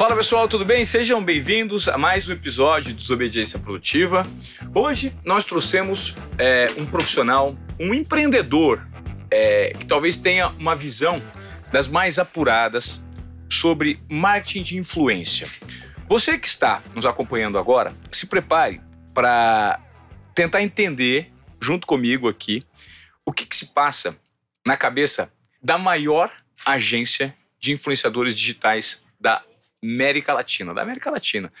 Fala pessoal, tudo bem? Sejam bem-vindos a mais um episódio de Desobediência Produtiva. Hoje nós trouxemos é, um profissional, um empreendedor é, que talvez tenha uma visão das mais apuradas sobre marketing de influência. Você que está nos acompanhando agora, se prepare para tentar entender, junto comigo aqui, o que, que se passa na cabeça da maior agência de influenciadores digitais da América Latina, da América Latina.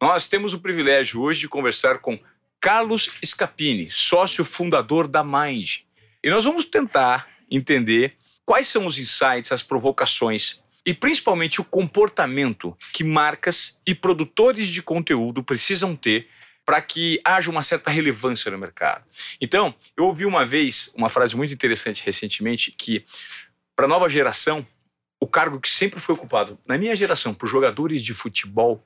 Nós temos o privilégio hoje de conversar com Carlos Scapini, sócio fundador da Mind. E nós vamos tentar entender quais são os insights, as provocações e principalmente o comportamento que marcas e produtores de conteúdo precisam ter para que haja uma certa relevância no mercado. Então, eu ouvi uma vez uma frase muito interessante recentemente que para a nova geração, o cargo que sempre foi ocupado na minha geração por jogadores de futebol,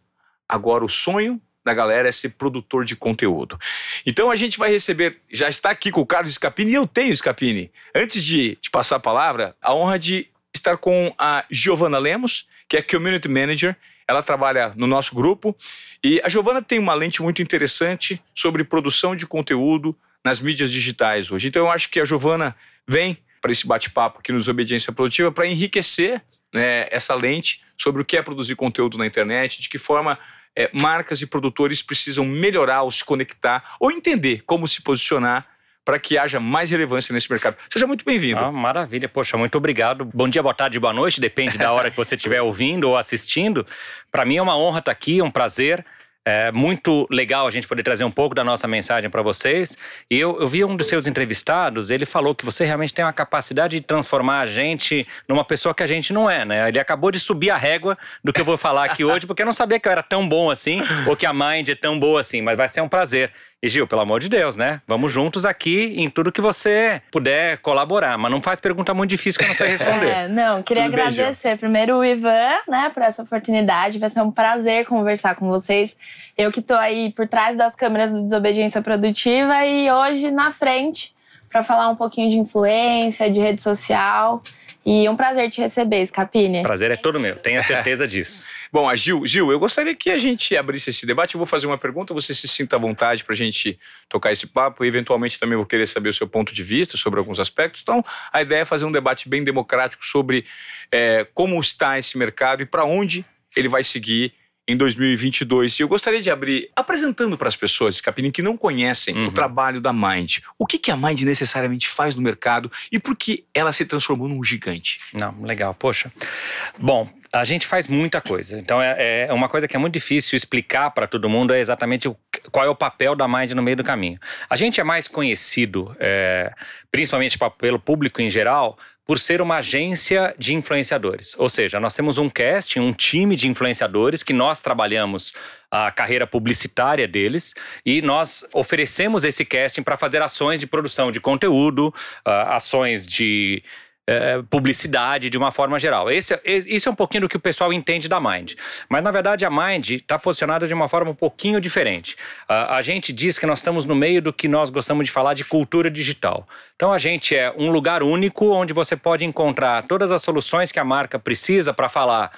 agora o sonho da galera é ser produtor de conteúdo. Então a gente vai receber, já está aqui com o Carlos Scapini e eu tenho Scapini. Antes de te passar a palavra, a honra de estar com a Giovana Lemos, que é Community Manager. Ela trabalha no nosso grupo e a Giovana tem uma lente muito interessante sobre produção de conteúdo nas mídias digitais hoje. Então eu acho que a Giovana vem para esse bate-papo aqui nos Obediência Produtiva para enriquecer né, essa lente sobre o que é produzir conteúdo na internet, de que forma é, marcas e produtores precisam melhorar ou se conectar ou entender como se posicionar para que haja mais relevância nesse mercado. Seja muito bem-vindo. Ah, maravilha, poxa, muito obrigado. Bom dia, boa tarde, boa noite, depende da hora que você estiver ouvindo ou assistindo. Para mim é uma honra estar aqui, é um prazer. É muito legal a gente poder trazer um pouco da nossa mensagem para vocês. E eu, eu vi um dos seus entrevistados, ele falou que você realmente tem uma capacidade de transformar a gente numa pessoa que a gente não é, né? Ele acabou de subir a régua do que eu vou falar aqui hoje, porque eu não sabia que eu era tão bom assim, ou que a Mind é tão boa assim, mas vai ser um prazer. E Gil, pelo amor de Deus, né? Vamos juntos aqui em tudo que você puder colaborar. Mas não faz pergunta muito difícil que eu não sei responder. É, não, queria Tudo agradecer bem, primeiro o Ivan, né, por essa oportunidade. Vai ser um prazer conversar com vocês. Eu que tô aí por trás das câmeras do Desobediência Produtiva e hoje na frente para falar um pouquinho de influência, de rede social. E um prazer te receber, Scapini. Prazer é todo meu, tenha certeza disso. Bom, a Gil, Gil, eu gostaria que a gente abrisse esse debate. Eu vou fazer uma pergunta, você se sinta à vontade para a gente tocar esse papo. E, eventualmente, também vou querer saber o seu ponto de vista sobre alguns aspectos. Então, a ideia é fazer um debate bem democrático sobre é, como está esse mercado e para onde ele vai seguir em 2022. E eu gostaria de abrir apresentando para as pessoas, Capini, que não conhecem uhum. o trabalho da Mind. O que, que a Mind necessariamente faz no mercado e por que ela se transformou num gigante? Não, legal. Poxa. Bom, a gente faz muita coisa. Então, é, é uma coisa que é muito difícil explicar para todo mundo é exatamente o, qual é o papel da Mind no meio do caminho. A gente é mais conhecido, é, principalmente pelo público em geral, por ser uma agência de influenciadores. Ou seja, nós temos um casting, um time de influenciadores que nós trabalhamos a carreira publicitária deles e nós oferecemos esse casting para fazer ações de produção de conteúdo, uh, ações de é, publicidade de uma forma geral. Esse, é, isso é um pouquinho do que o pessoal entende da Mind. Mas, na verdade, a Mind está posicionada de uma forma um pouquinho diferente. Uh, a gente diz que nós estamos no meio do que nós gostamos de falar de cultura digital. Então, a gente é um lugar único onde você pode encontrar todas as soluções que a marca precisa para falar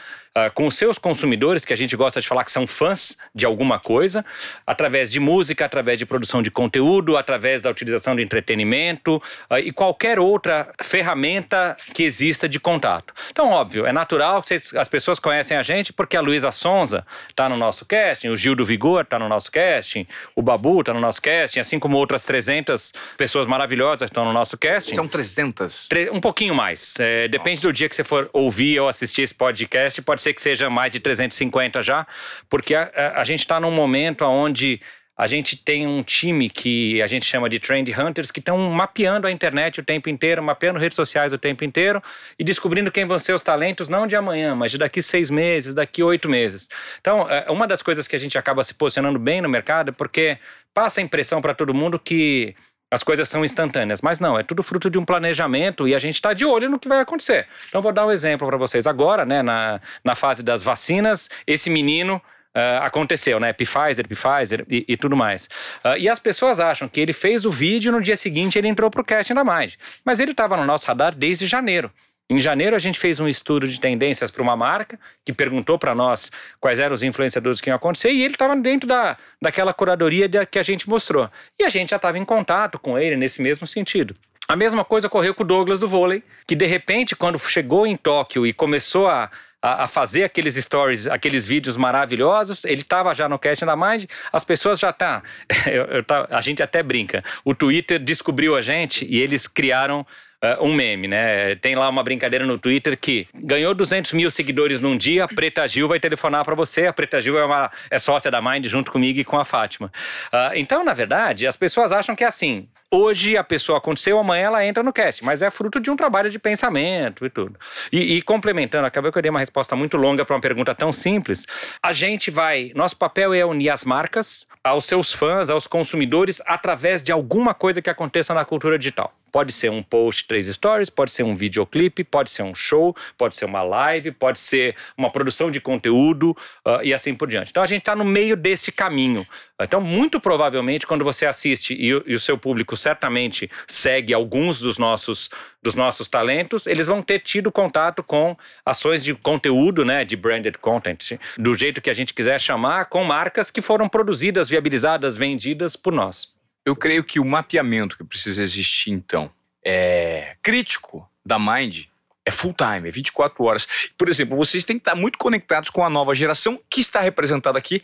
uh, com os seus consumidores, que a gente gosta de falar que são fãs de alguma coisa, através de música, através de produção de conteúdo, através da utilização de entretenimento uh, e qualquer outra ferramenta que exista de contato. Então, óbvio, é natural que as pessoas conhecem a gente porque a Luísa Sonza está no nosso casting, o Gil do Vigor está no nosso casting, o Babu está no nosso casting, assim como outras 300 pessoas maravilhosas estão no nosso casting. São 300? Um pouquinho mais. É, depende do dia que você for ouvir ou assistir esse podcast, pode ser que seja mais de 350 já, porque a, a, a gente está num momento onde a gente tem um time que a gente chama de Trend Hunters, que estão mapeando a internet o tempo inteiro, mapeando redes sociais o tempo inteiro e descobrindo quem vão ser os talentos, não de amanhã, mas de daqui seis meses, daqui oito meses. Então, é, uma das coisas que a gente acaba se posicionando bem no mercado é porque passa a impressão para todo mundo que as coisas são instantâneas. Mas não, é tudo fruto de um planejamento e a gente está de olho no que vai acontecer. Então, vou dar um exemplo para vocês. Agora, né, na, na fase das vacinas, esse menino. Uh, aconteceu, né? Pfizer, Pfizer e, e tudo mais. Uh, e as pessoas acham que ele fez o vídeo no dia seguinte ele entrou pro casting da Mind. Mas ele estava no nosso radar desde janeiro. Em janeiro, a gente fez um estudo de tendências para uma marca que perguntou para nós quais eram os influenciadores que iam acontecer e ele estava dentro da, daquela curadoria que a gente mostrou. E a gente já estava em contato com ele nesse mesmo sentido. A mesma coisa ocorreu com o Douglas do vôlei, que de repente, quando chegou em Tóquio e começou a, a, fazer aqueles stories, aqueles vídeos maravilhosos. Ele estava já no Casting da Mind, as pessoas já tá, eu tá. A gente até brinca. O Twitter descobriu a gente e eles criaram uh, um meme, né? Tem lá uma brincadeira no Twitter que ganhou 200 mil seguidores num dia, a Preta Gil vai telefonar para você. A Preta Gil é, uma, é sócia da Mind junto comigo e com a Fátima. Uh, então, na verdade, as pessoas acham que é assim. Hoje a pessoa aconteceu, amanhã ela entra no cast, mas é fruto de um trabalho de pensamento e tudo. E, e complementando, acabei que eu dei uma resposta muito longa para uma pergunta tão simples. A gente vai, nosso papel é unir as marcas aos seus fãs, aos consumidores, através de alguma coisa que aconteça na cultura digital. Pode ser um post, três stories, pode ser um videoclipe, pode ser um show, pode ser uma live, pode ser uma produção de conteúdo uh, e assim por diante. Então a gente está no meio desse caminho. Então, muito provavelmente, quando você assiste e, e, o seu público certamente segue alguns dos nossos, dos nossos talentos, eles vão ter tido contato com ações de conteúdo, né, de branded content, do jeito que a gente quiser chamar, com marcas que foram produzidas, viabilizadas, vendidas por nós. Eu creio que o mapeamento que precisa existir, então, é crítico da Mind é full time, é 24 horas. Por exemplo, vocês têm que estar muito conectados com a nova geração que está representada aqui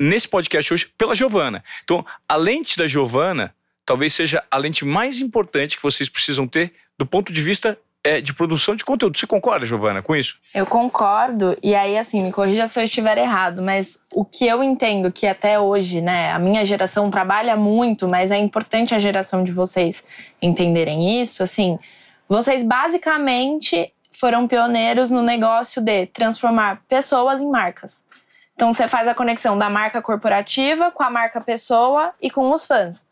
nesse podcast hoje pela Giovana. Então, a lente da Giovana talvez seja a lente mais importante que vocês precisam ter do ponto de vista é, de produção de conteúdo. Você concorda, Giovana, com isso? Eu concordo, e aí, assim, me corrija se eu estiver errado, mas o que eu entendo que até hoje, né, a minha geração trabalha muito, mas é importante a geração de vocês entenderem isso, assim, vocês basicamente foram pioneiros no negócio de transformar pessoas em marcas. Então você faz a conexão da marca corporativa com a marca pessoa e com os fãs.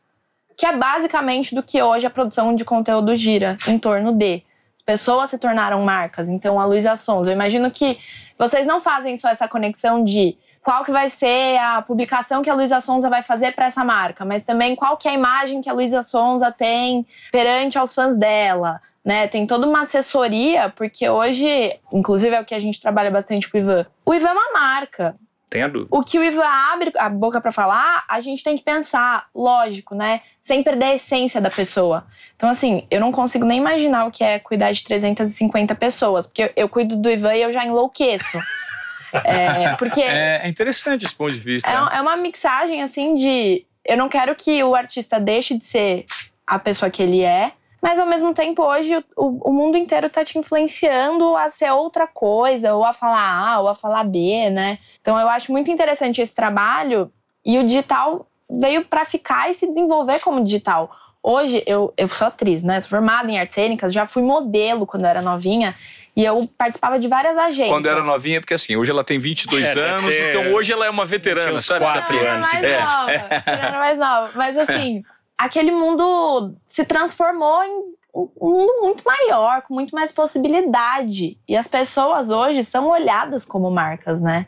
Que é basicamente do que hoje a produção de conteúdo gira em torno de pessoas se tornaram marcas. Então, a Luísa Sons, eu imagino que vocês não fazem só essa conexão de qual que vai ser a publicação que a Luísa Sonza vai fazer para essa marca, mas também qual que é a imagem que a Luísa Sonza tem perante aos fãs dela, né? Tem toda uma assessoria, porque hoje, inclusive é o que a gente trabalha bastante com o Ivan. O Ivan é uma marca. O que o Ivan abre a boca para falar, a gente tem que pensar, lógico, né? Sem perder a essência da pessoa. Então, assim, eu não consigo nem imaginar o que é cuidar de 350 pessoas, porque eu, eu cuido do Ivan e eu já enlouqueço. é, porque é, é interessante esse ponto de vista. É, é uma mixagem, assim, de. Eu não quero que o artista deixe de ser a pessoa que ele é, mas ao mesmo tempo hoje o, o mundo inteiro está te influenciando a ser outra coisa, ou a falar A, ou a falar B, né? Então eu acho muito interessante esse trabalho e o digital veio para ficar e se desenvolver como digital. Hoje, eu, eu sou atriz, né? Sou formada em artes cênicas, já fui modelo quando eu era novinha. E eu participava de várias agências. Quando era novinha, porque assim, hoje ela tem 22 é, anos, então hoje ela é uma veterana, sabe? Quatro eu anos. Mais é. nova, era mais nova. Mas assim, aquele mundo se transformou em um mundo muito maior, com muito mais possibilidade. E as pessoas hoje são olhadas como marcas, né?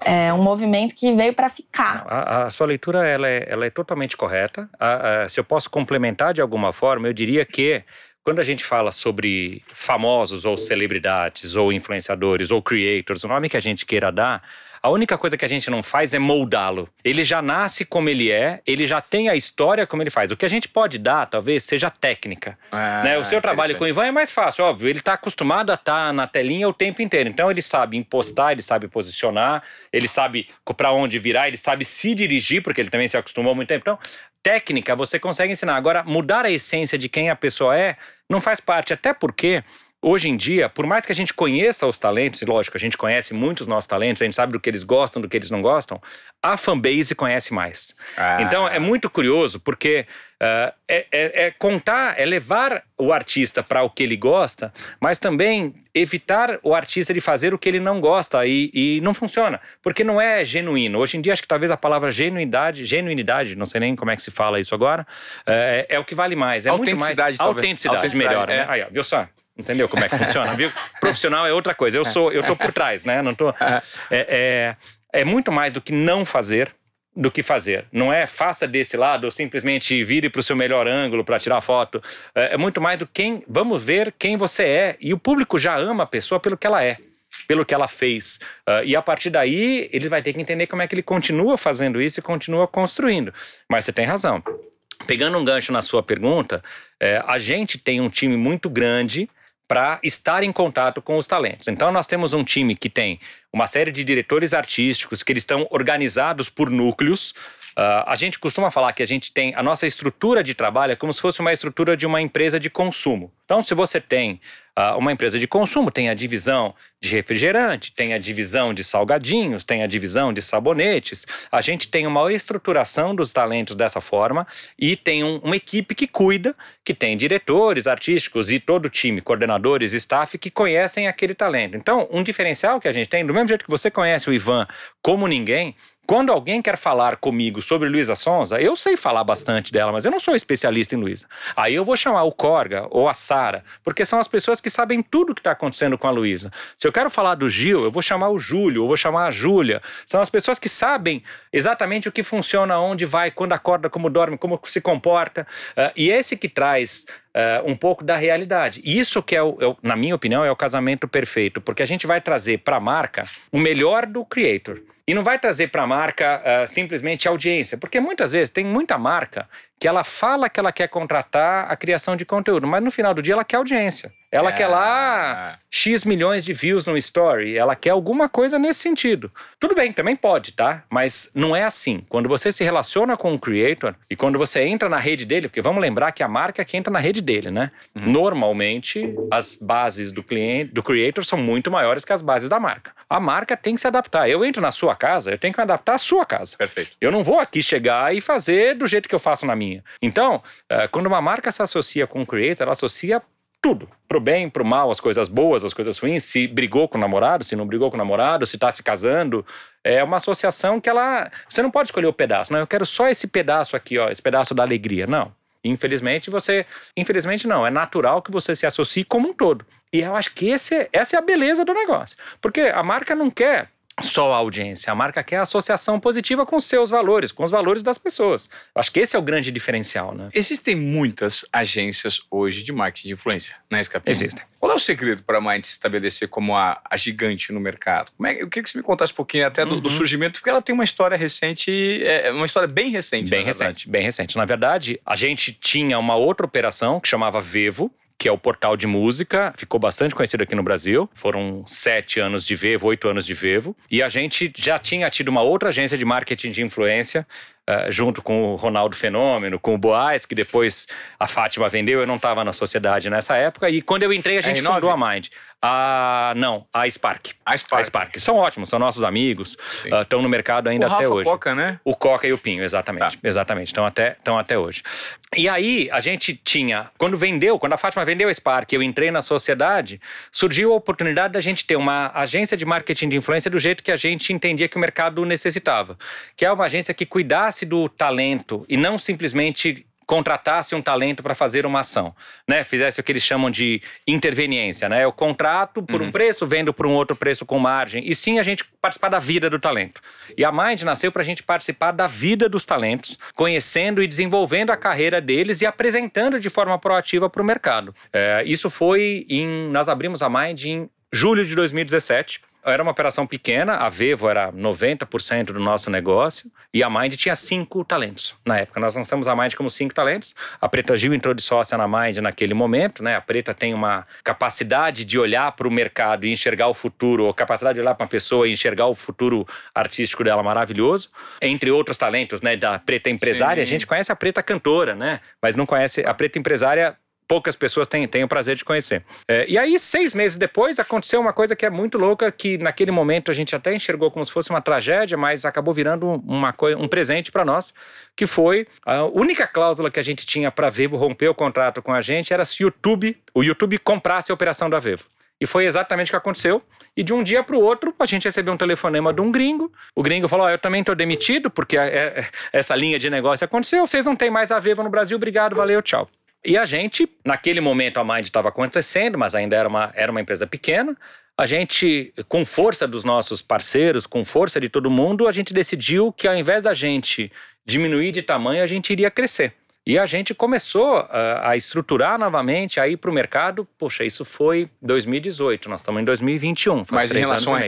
é um movimento que veio para ficar. A, a, sua leitura ela é, ela é totalmente correta. A, a, se eu posso complementar de alguma forma, eu diria que quando a gente fala sobre famosos ou celebridades ou influenciadores ou creators, o nome que a gente queira dar, a única coisa que a gente não faz é moldá-lo. Ele já nasce como ele é, ele já tem a história como ele faz. O que a gente pode dar, talvez, seja técnica. Ah, né? O seu trabalho com o Ivan é mais fácil, óbvio. Ele está acostumado a estar tá na telinha o tempo inteiro. Então ele sabe impostar, ele sabe posicionar, ele sabe para onde virar, ele sabe se dirigir, porque ele também se acostumou muito tempo. Então, técnica você consegue ensinar. Agora, mudar a essência de quem a pessoa é não faz parte, até porque hoje em dia, por mais que a gente conheça os talentos, e lógico, a gente conhece muitos nossos talentos, a gente sabe do que eles gostam, do que eles não gostam, a fanbase conhece mais. Ah. Então é muito curioso, porque uh, é, é, é, contar, é levar o artista para o que ele gosta, mas também evitar o artista de fazer o que ele não gosta e, e não funciona, porque não é genuíno. Hoje em dia, acho que talvez a palavra genuidade, genuinidade, não sei nem como é que se fala isso agora, é, é o que vale mais. É autenticidade, muito mais autenticidade, autenticidade melhor. Né? É. Né? Aí, ó, viu só? Entendeu como é que funciona? Viu? Profissional é outra coisa. Eu sou, eu tô por trás, né? Não tô. É, é, é muito mais do que não fazer, do que fazer. Não é faça desse lado ou simplesmente vire para o seu melhor ângulo para tirar foto. É, é muito mais do quem. Vamos ver quem você é. E o público já ama a pessoa pelo que ela é pelo que ela fez. Uh, e a partir daí, ele vai ter que entender como é que ele continua fazendo isso e continua construindo. Mas você tem razão. Pegando um gancho na sua pergunta, é, a gente tem um time muito grande para estar em contato com os talentos. Então, nós temos um time que tem uma série de diretores artísticos que eles estão organizados por núcleos. Uh, a gente costuma falar que a gente tem a nossa estrutura de trabalho é como se fosse uma estrutura de uma empresa de consumo. Então, se você tem uh, uma empresa de consumo, tem a divisão de refrigerante, tem a divisão de salgadinhos, tem a divisão de sabonetes. A gente tem uma estruturação dos talentos dessa forma e tem um, uma equipe que cuida, que tem diretores artísticos e todo o time, coordenadores, staff que conhecem aquele talento. Então, um diferencial que a gente tem, do mesmo jeito que você conhece o Ivan como ninguém, quando alguém quer falar comigo sobre Luísa Sonza, eu sei falar bastante dela, mas eu não sou especialista em Luísa. Aí eu vou chamar o Corga ou a Sara, porque são as pessoas que sabem tudo o que está acontecendo com a Luísa. Se eu quero falar do Gil, eu vou chamar o Júlio, eu vou chamar a Júlia. São as pessoas que sabem exatamente o que funciona, onde vai, quando acorda, como dorme, como se comporta. Uh, e esse que traz uh, um pouco da realidade. Isso que é, o, é, na minha opinião, é o casamento perfeito, porque a gente vai trazer para a marca o melhor do creator. E não vai trazer para a marca uh, simplesmente audiência, porque muitas vezes tem muita marca que ela fala que ela quer contratar a criação de conteúdo, mas no final do dia ela quer audiência. Ela é. quer lá X milhões de views no story, ela quer alguma coisa nesse sentido. Tudo bem, também pode, tá? Mas não é assim. Quando você se relaciona com o creator e quando você entra na rede dele, porque vamos lembrar que a marca é que entra na rede dele, né? Uhum. Normalmente, as bases do cliente, do creator são muito maiores que as bases da marca. A marca tem que se adaptar. Eu entro na sua casa, eu tenho que me adaptar à sua casa. Perfeito. Eu não vou aqui chegar e fazer do jeito que eu faço na minha. Então, eh, quando uma marca se associa com o creator, ela associa tudo. Pro bem, pro mal, as coisas boas, as coisas ruins, se brigou com o namorado, se não brigou com o namorado, se tá se casando. É uma associação que ela. Você não pode escolher o pedaço, não. Eu quero só esse pedaço aqui, ó, esse pedaço da alegria. Não. Infelizmente, você. Infelizmente, não. É natural que você se associe como um todo. E eu acho que esse, essa é a beleza do negócio. Porque a marca não quer só a audiência. A marca quer a associação positiva com seus valores, com os valores das pessoas. Acho que esse é o grande diferencial, né? Existem muitas agências hoje de marketing de influência, né, Escapim? Existem. Qual é o segredo para a Mind se estabelecer como a, a gigante no mercado? Como é, eu queria que você me contasse um pouquinho até do, uhum. do surgimento, porque ela tem uma história recente, é, é uma história bem recente. Bem recente, bem recente. Na verdade, a gente tinha uma outra operação que chamava Vevo, que é o portal de música, ficou bastante conhecido aqui no Brasil. Foram sete anos de Vevo, oito anos de Vevo. E a gente já tinha tido uma outra agência de marketing de influência, uh, junto com o Ronaldo Fenômeno, com o Boaz, que depois a Fátima vendeu. Eu não estava na sociedade nessa época. E quando eu entrei, a gente R9? fundou a Mind. A, não, a Spark. A Spark. A Spark. São ótimos, são nossos amigos. Estão uh, no mercado ainda o até Rafa hoje. O Coca, né? O Coca e o Pinho, exatamente. Tá. Exatamente. Estão até, até hoje. E aí, a gente tinha. Quando vendeu, quando a Fátima vendeu a Spark, eu entrei na sociedade, surgiu a oportunidade da gente ter uma agência de marketing de influência do jeito que a gente entendia que o mercado necessitava. Que é uma agência que cuidasse do talento e não simplesmente contratasse um talento para fazer uma ação, né? Fizesse o que eles chamam de interveniência, né? Eu contrato por uhum. um preço, vendo por um outro preço com margem. E sim a gente participar da vida do talento. E a Mind nasceu para a gente participar da vida dos talentos, conhecendo e desenvolvendo a carreira deles e apresentando de forma proativa para o mercado. É, isso foi em. Nós abrimos a Mind em julho de 2017 era uma operação pequena, a Vevo era 90% do nosso negócio e a Mind tinha cinco talentos na época. Nós lançamos a Mind como cinco talentos. A Preta Gil entrou de sócia na Mind naquele momento, né? A Preta tem uma capacidade de olhar para o mercado e enxergar o futuro, ou capacidade de olhar para uma pessoa e enxergar o futuro artístico dela maravilhoso. Entre outros talentos, né? Da Preta empresária, Sim. a gente conhece a Preta cantora, né? Mas não conhece a Preta empresária poucas pessoas têm, têm o prazer de conhecer. É, e aí, seis meses depois, aconteceu uma coisa que é muito louca, que naquele momento a gente até enxergou como se fosse uma tragédia, mas acabou virando uma coisa, um presente para nós, que foi a única cláusula que a gente tinha para a Vevo romper o contrato com a gente era se o YouTube, o YouTube comprasse a operação da Vevo. E foi exatamente o que aconteceu. E de um dia para o outro, a gente recebeu um telefonema de um gringo. O gringo falou: oh, Eu também estou demitido, porque é, é, essa linha de negócio aconteceu. Vocês não têm mais a Vevo no Brasil. Obrigado, valeu, tchau. E a gente, naquele momento a Mind estava acontecendo, mas ainda era uma, era uma empresa pequena. a gente, com força dos nossos parceiros, com força de todo mundo, a gente decidiu que ao invés da gente diminuir de tamanho, a gente iria crescer. E a gente começou a, a estruturar novamente, a ir para o mercado. Poxa, isso foi 2018, nós estamos em 2021. Mas em relação a.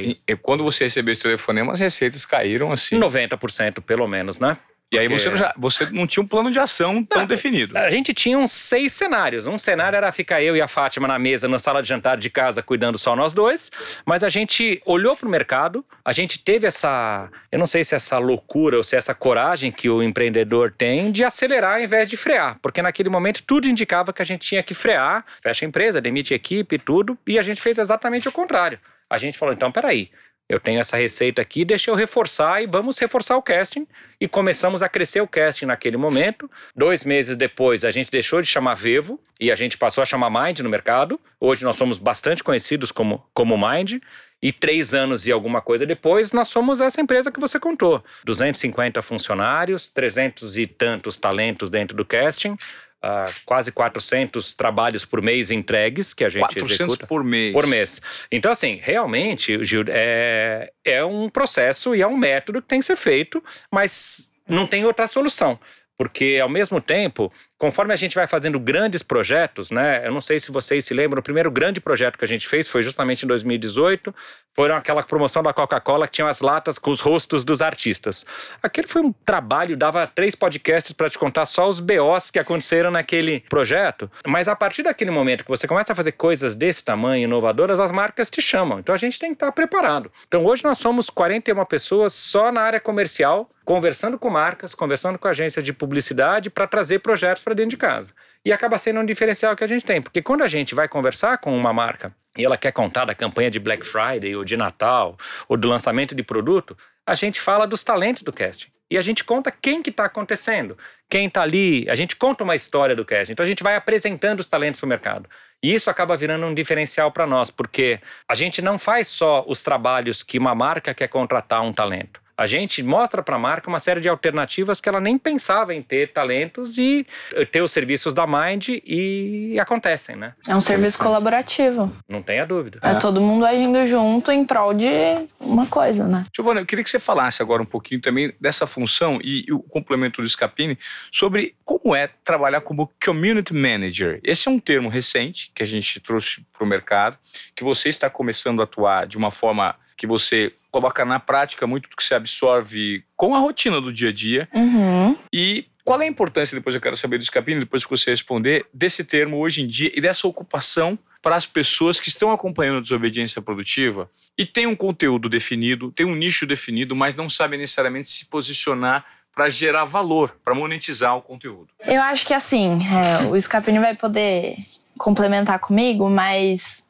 Quando você recebeu esse telefonema, as receitas caíram assim? 90% pelo menos, né? E aí você, já, você não tinha um plano de ação tão não, definido. A gente tinha uns seis cenários. Um cenário era ficar eu e a Fátima na mesa, na sala de jantar de casa, cuidando só nós dois. Mas a gente olhou para o mercado, a gente teve essa, eu não sei se é essa loucura ou se é essa coragem que o empreendedor tem de acelerar ao invés de frear. Porque naquele momento tudo indicava que a gente tinha que frear, fecha a empresa, demite a equipe e tudo. E a gente fez exatamente o contrário. A gente falou, então, peraí, eu tenho essa receita aqui, deixa eu reforçar e vamos reforçar o casting. E começamos a crescer o casting naquele momento. Dois meses depois, a gente deixou de chamar Vevo e a gente passou a chamar Mind no mercado. Hoje nós somos bastante conhecidos como, como Mind. E três anos e alguma coisa depois, nós somos essa empresa que você contou. 250 funcionários, 300 e tantos talentos dentro do casting, uh, quase 400 trabalhos por mês entregues que a gente 400 executa. por mês. Por mês. Então, assim, realmente, Gil, é, é um processo e é um método que tem que ser feito, mas não tem outra solução. Porque, ao mesmo tempo, conforme a gente vai fazendo grandes projetos, né? Eu não sei se vocês se lembram, o primeiro grande projeto que a gente fez foi justamente em 2018. Foram aquela promoção da Coca-Cola que tinha as latas com os rostos dos artistas. Aquele foi um trabalho, dava três podcasts para te contar só os BOs que aconteceram naquele projeto. Mas a partir daquele momento que você começa a fazer coisas desse tamanho, inovadoras, as marcas te chamam. Então a gente tem que estar preparado. Então hoje nós somos 41 pessoas só na área comercial, conversando com marcas, conversando com agências de publicidade para trazer projetos para dentro de casa. E acaba sendo um diferencial que a gente tem, porque quando a gente vai conversar com uma marca e ela quer contar da campanha de Black Friday ou de Natal ou do lançamento de produto, a gente fala dos talentos do casting. E a gente conta quem que está acontecendo, quem está ali, a gente conta uma história do casting. Então a gente vai apresentando os talentos para o mercado. E isso acaba virando um diferencial para nós, porque a gente não faz só os trabalhos que uma marca quer contratar um talento a gente mostra para a marca uma série de alternativas que ela nem pensava em ter talentos e eh, ter os serviços da Mind e acontecem, né? É um serviço colaborativo. Não tenha dúvida. É, é, todo mundo agindo junto em prol de uma coisa, né? Giovana, eu queria que você falasse agora um pouquinho também dessa função e, e o complemento do Scapini sobre como é trabalhar como Community Manager. Esse é um termo recente que a gente trouxe para o mercado, que você está começando a atuar de uma forma que você coloca na prática muito do que você absorve com a rotina do dia a dia. Uhum. E qual é a importância, depois eu quero saber do Scapini, depois que você responder, desse termo hoje em dia e dessa ocupação para as pessoas que estão acompanhando a desobediência produtiva e tem um conteúdo definido, tem um nicho definido, mas não sabem necessariamente se posicionar para gerar valor, para monetizar o conteúdo? Eu acho que assim, é, o Scapini vai poder complementar comigo, mas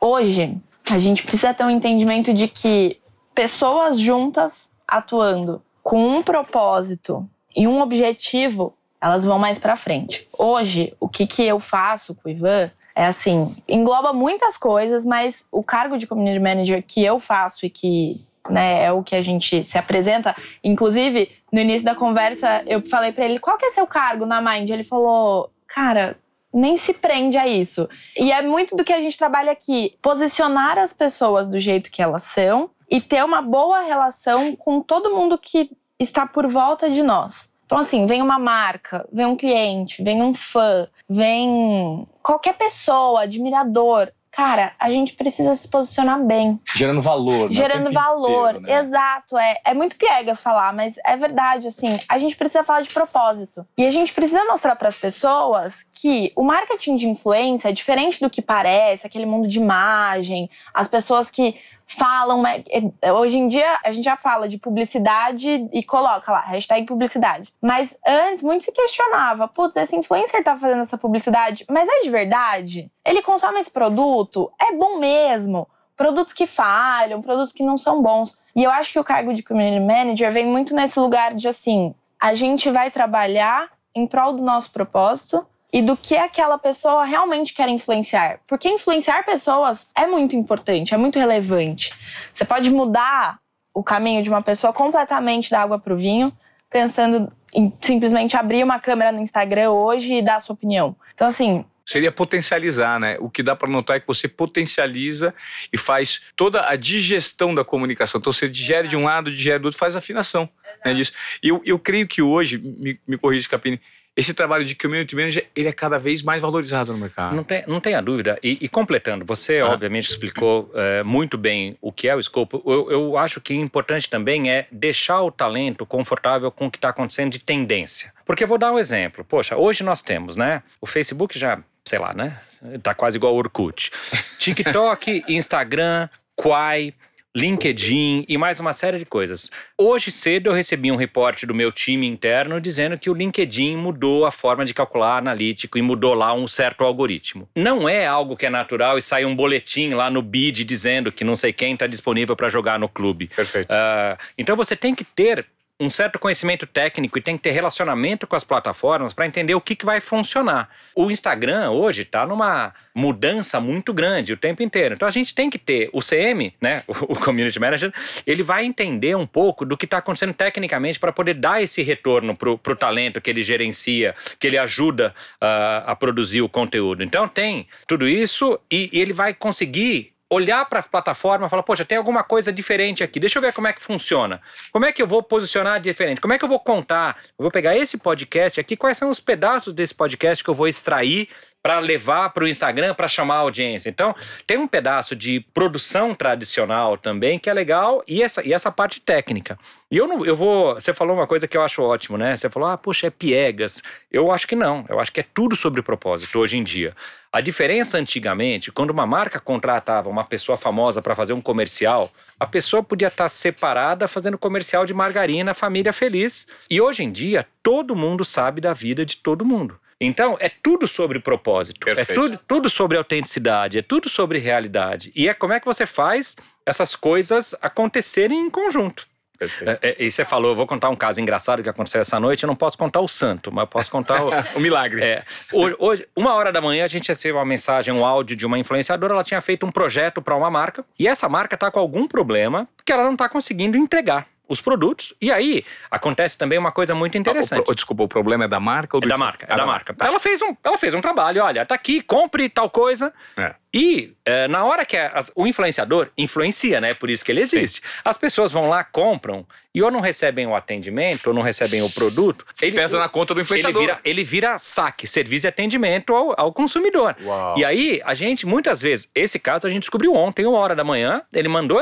hoje a gente precisa ter um entendimento de que pessoas juntas atuando com um propósito e um objetivo, elas vão mais para frente. Hoje, o que, que eu faço com o Ivan é assim, engloba muitas coisas, mas o cargo de community manager que eu faço e que né, é o que a gente se apresenta, inclusive no início da conversa eu falei para ele qual que é seu cargo na Mind, ele falou, cara, nem se prende a isso. E é muito do que a gente trabalha aqui: posicionar as pessoas do jeito que elas são e ter uma boa relação com todo mundo que está por volta de nós. Então, assim, vem uma marca, vem um cliente, vem um fã, vem qualquer pessoa, admirador. Cara, a gente precisa se posicionar bem. Gerando valor. Né? Gerando valor, inteiro, né? exato. É, é muito piegas falar, mas é verdade, assim. A gente precisa falar de propósito. E a gente precisa mostrar para as pessoas que o marketing de influência é diferente do que parece, aquele mundo de imagem, as pessoas que falam. É, hoje em dia a gente já fala de publicidade e coloca lá, hashtag publicidade. Mas antes muito se questionava: putz, esse influencer tá fazendo essa publicidade, mas é de verdade? Ele consome esse produto? É bom mesmo? Produtos que falham, produtos que não são bons. E eu acho que o cargo de community manager vem muito nesse lugar de assim: a gente vai trabalhar em prol do nosso propósito e do que aquela pessoa realmente quer influenciar. Porque influenciar pessoas é muito importante, é muito relevante. Você pode mudar o caminho de uma pessoa completamente da água para o vinho, pensando em simplesmente abrir uma câmera no Instagram hoje e dar a sua opinião. Então, assim, seria potencializar, né? O que dá para notar é que você potencializa e faz toda a digestão da comunicação. Então você digere de um lado, digere do outro, faz afinação né, disso. E eu, eu creio que hoje, me, me corrija, Capini, esse trabalho de community manager ele é cada vez mais valorizado no mercado. Não, tem, não tenha dúvida. E, e completando, você ah. obviamente explicou é, muito bem o que é o escopo. Eu, eu acho que importante também é deixar o talento confortável com o que está acontecendo de tendência. Porque eu vou dar um exemplo. Poxa, hoje nós temos, né? O Facebook já, sei lá, né? Tá quase igual ao Orkut. TikTok, Instagram, Quai, LinkedIn e mais uma série de coisas. Hoje cedo eu recebi um reporte do meu time interno dizendo que o LinkedIn mudou a forma de calcular analítico e mudou lá um certo algoritmo. Não é algo que é natural e sai um boletim lá no BID dizendo que não sei quem está disponível para jogar no clube. Perfeito. Uh, então você tem que ter um certo conhecimento técnico e tem que ter relacionamento com as plataformas para entender o que, que vai funcionar. O Instagram hoje está numa mudança muito grande o tempo inteiro. Então a gente tem que ter o CM, né, o Community Manager, ele vai entender um pouco do que está acontecendo tecnicamente para poder dar esse retorno para o talento que ele gerencia, que ele ajuda uh, a produzir o conteúdo. Então tem tudo isso e, e ele vai conseguir olhar para a plataforma e falar, poxa, tem alguma coisa diferente aqui, deixa eu ver como é que funciona. Como é que eu vou posicionar diferente? Como é que eu vou contar? Eu vou pegar esse podcast aqui, quais são os pedaços desse podcast que eu vou extrair para levar para o Instagram para chamar a audiência. Então, tem um pedaço de produção tradicional também que é legal e essa, e essa parte técnica. E eu não, eu vou. Você falou uma coisa que eu acho ótimo, né? Você falou, ah, puxa, é piegas. Eu acho que não. Eu acho que é tudo sobre propósito hoje em dia. A diferença antigamente, quando uma marca contratava uma pessoa famosa para fazer um comercial, a pessoa podia estar tá separada fazendo comercial de margarina, família feliz. E hoje em dia, todo mundo sabe da vida de todo mundo. Então, é tudo sobre propósito. É Perfeito. É tudo, tudo sobre autenticidade, é tudo sobre realidade. E é como é que você faz essas coisas acontecerem em conjunto. É, é, e você falou, eu vou contar um caso engraçado que aconteceu essa noite. Eu não posso contar o santo, mas posso contar o, o milagre. É, hoje, hoje, uma hora da manhã, a gente recebeu uma mensagem, um áudio de uma influenciadora. Ela tinha feito um projeto para uma marca e essa marca está com algum problema que ela não está conseguindo entregar os produtos. E aí acontece também uma coisa muito interessante. Ah, o, desculpa, o problema é da marca ou do É da marca, é, da, da marca. marca. Ela, fez um, ela fez um trabalho, olha, tá aqui, compre tal coisa. É. E é, na hora que a, o influenciador influencia, né? Por isso que ele existe. Sim. As pessoas vão lá, compram e ou não recebem o atendimento, ou não recebem o produto. Ele pesa na conta do influenciador. Ele vira, ele vira saque, serviço e atendimento ao, ao consumidor. Uau. E aí, a gente, muitas vezes, esse caso a gente descobriu ontem, uma hora da manhã, ele mandou